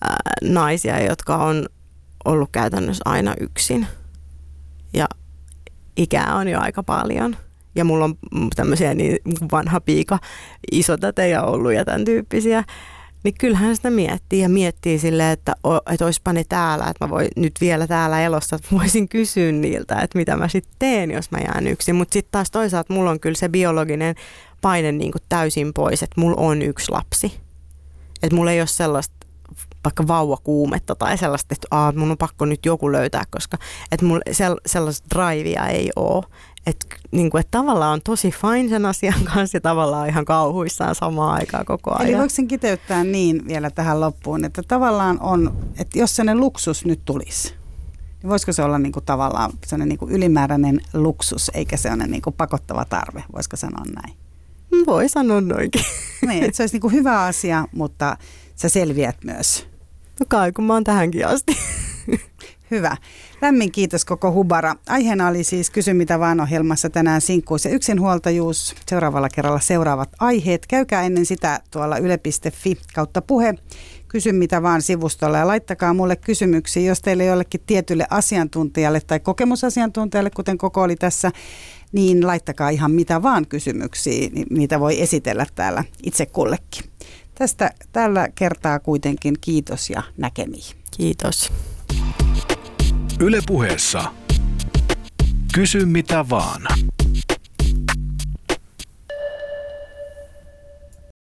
[SPEAKER 3] ää, naisia, jotka on ollut käytännössä aina yksin. Ja ikää on jo aika paljon. Ja mulla on tämmöisiä niin vanha piika, isotätejä ollut ja tämän tyyppisiä. Niin kyllähän sitä miettii ja miettii silleen, että, että olisipa ne täällä, että mä voin nyt vielä täällä elossa, että voisin kysyä niiltä, että mitä mä sitten teen, jos mä jään yksin. Mutta sitten taas toisaalta mulla on kyllä se biologinen paine niin kuin täysin pois, että mulla on yksi lapsi. Että mulla ei ole sellaista vaikka vauvakuumetta tai sellaista, että Aa, mun on pakko nyt joku löytää, koska että mulla sellaista drivea ei ole. Että niin kuin, että tavallaan on tosi fine sen asian kanssa ja tavallaan ihan kauhuissaan samaan aikaan koko ajan.
[SPEAKER 2] Eli voiko sen kiteyttää niin vielä tähän loppuun, että tavallaan on, että jos sellainen luksus nyt tulisi, niin voisiko se olla niin kuin tavallaan sellainen niin kuin ylimääräinen luksus, eikä sellainen niin kuin pakottava tarve, voisiko sanoa näin?
[SPEAKER 3] Voi sanoa noinkin.
[SPEAKER 2] Niin, että se olisi niin kuin hyvä asia, mutta sä selviät myös.
[SPEAKER 3] No kai, kun mä oon tähänkin asti.
[SPEAKER 2] Hyvä. Lämmin kiitos koko Hubara. Aiheena oli siis Kysy mitä vaan ohjelmassa tänään sinkkuus ja yksinhuoltajuus. Seuraavalla kerralla seuraavat aiheet. Käykää ennen sitä tuolla yle.fi kautta puhe. Kysy mitä vaan sivustolla ja laittakaa mulle kysymyksiä, jos teille jollekin tietylle asiantuntijalle tai kokemusasiantuntijalle, kuten koko oli tässä, niin laittakaa ihan mitä vaan kysymyksiä, niitä voi esitellä täällä itse kullekin. Tästä tällä kertaa kuitenkin kiitos ja näkemiin.
[SPEAKER 3] Kiitos.
[SPEAKER 4] Yle puheessa. Kysy mitä vaan.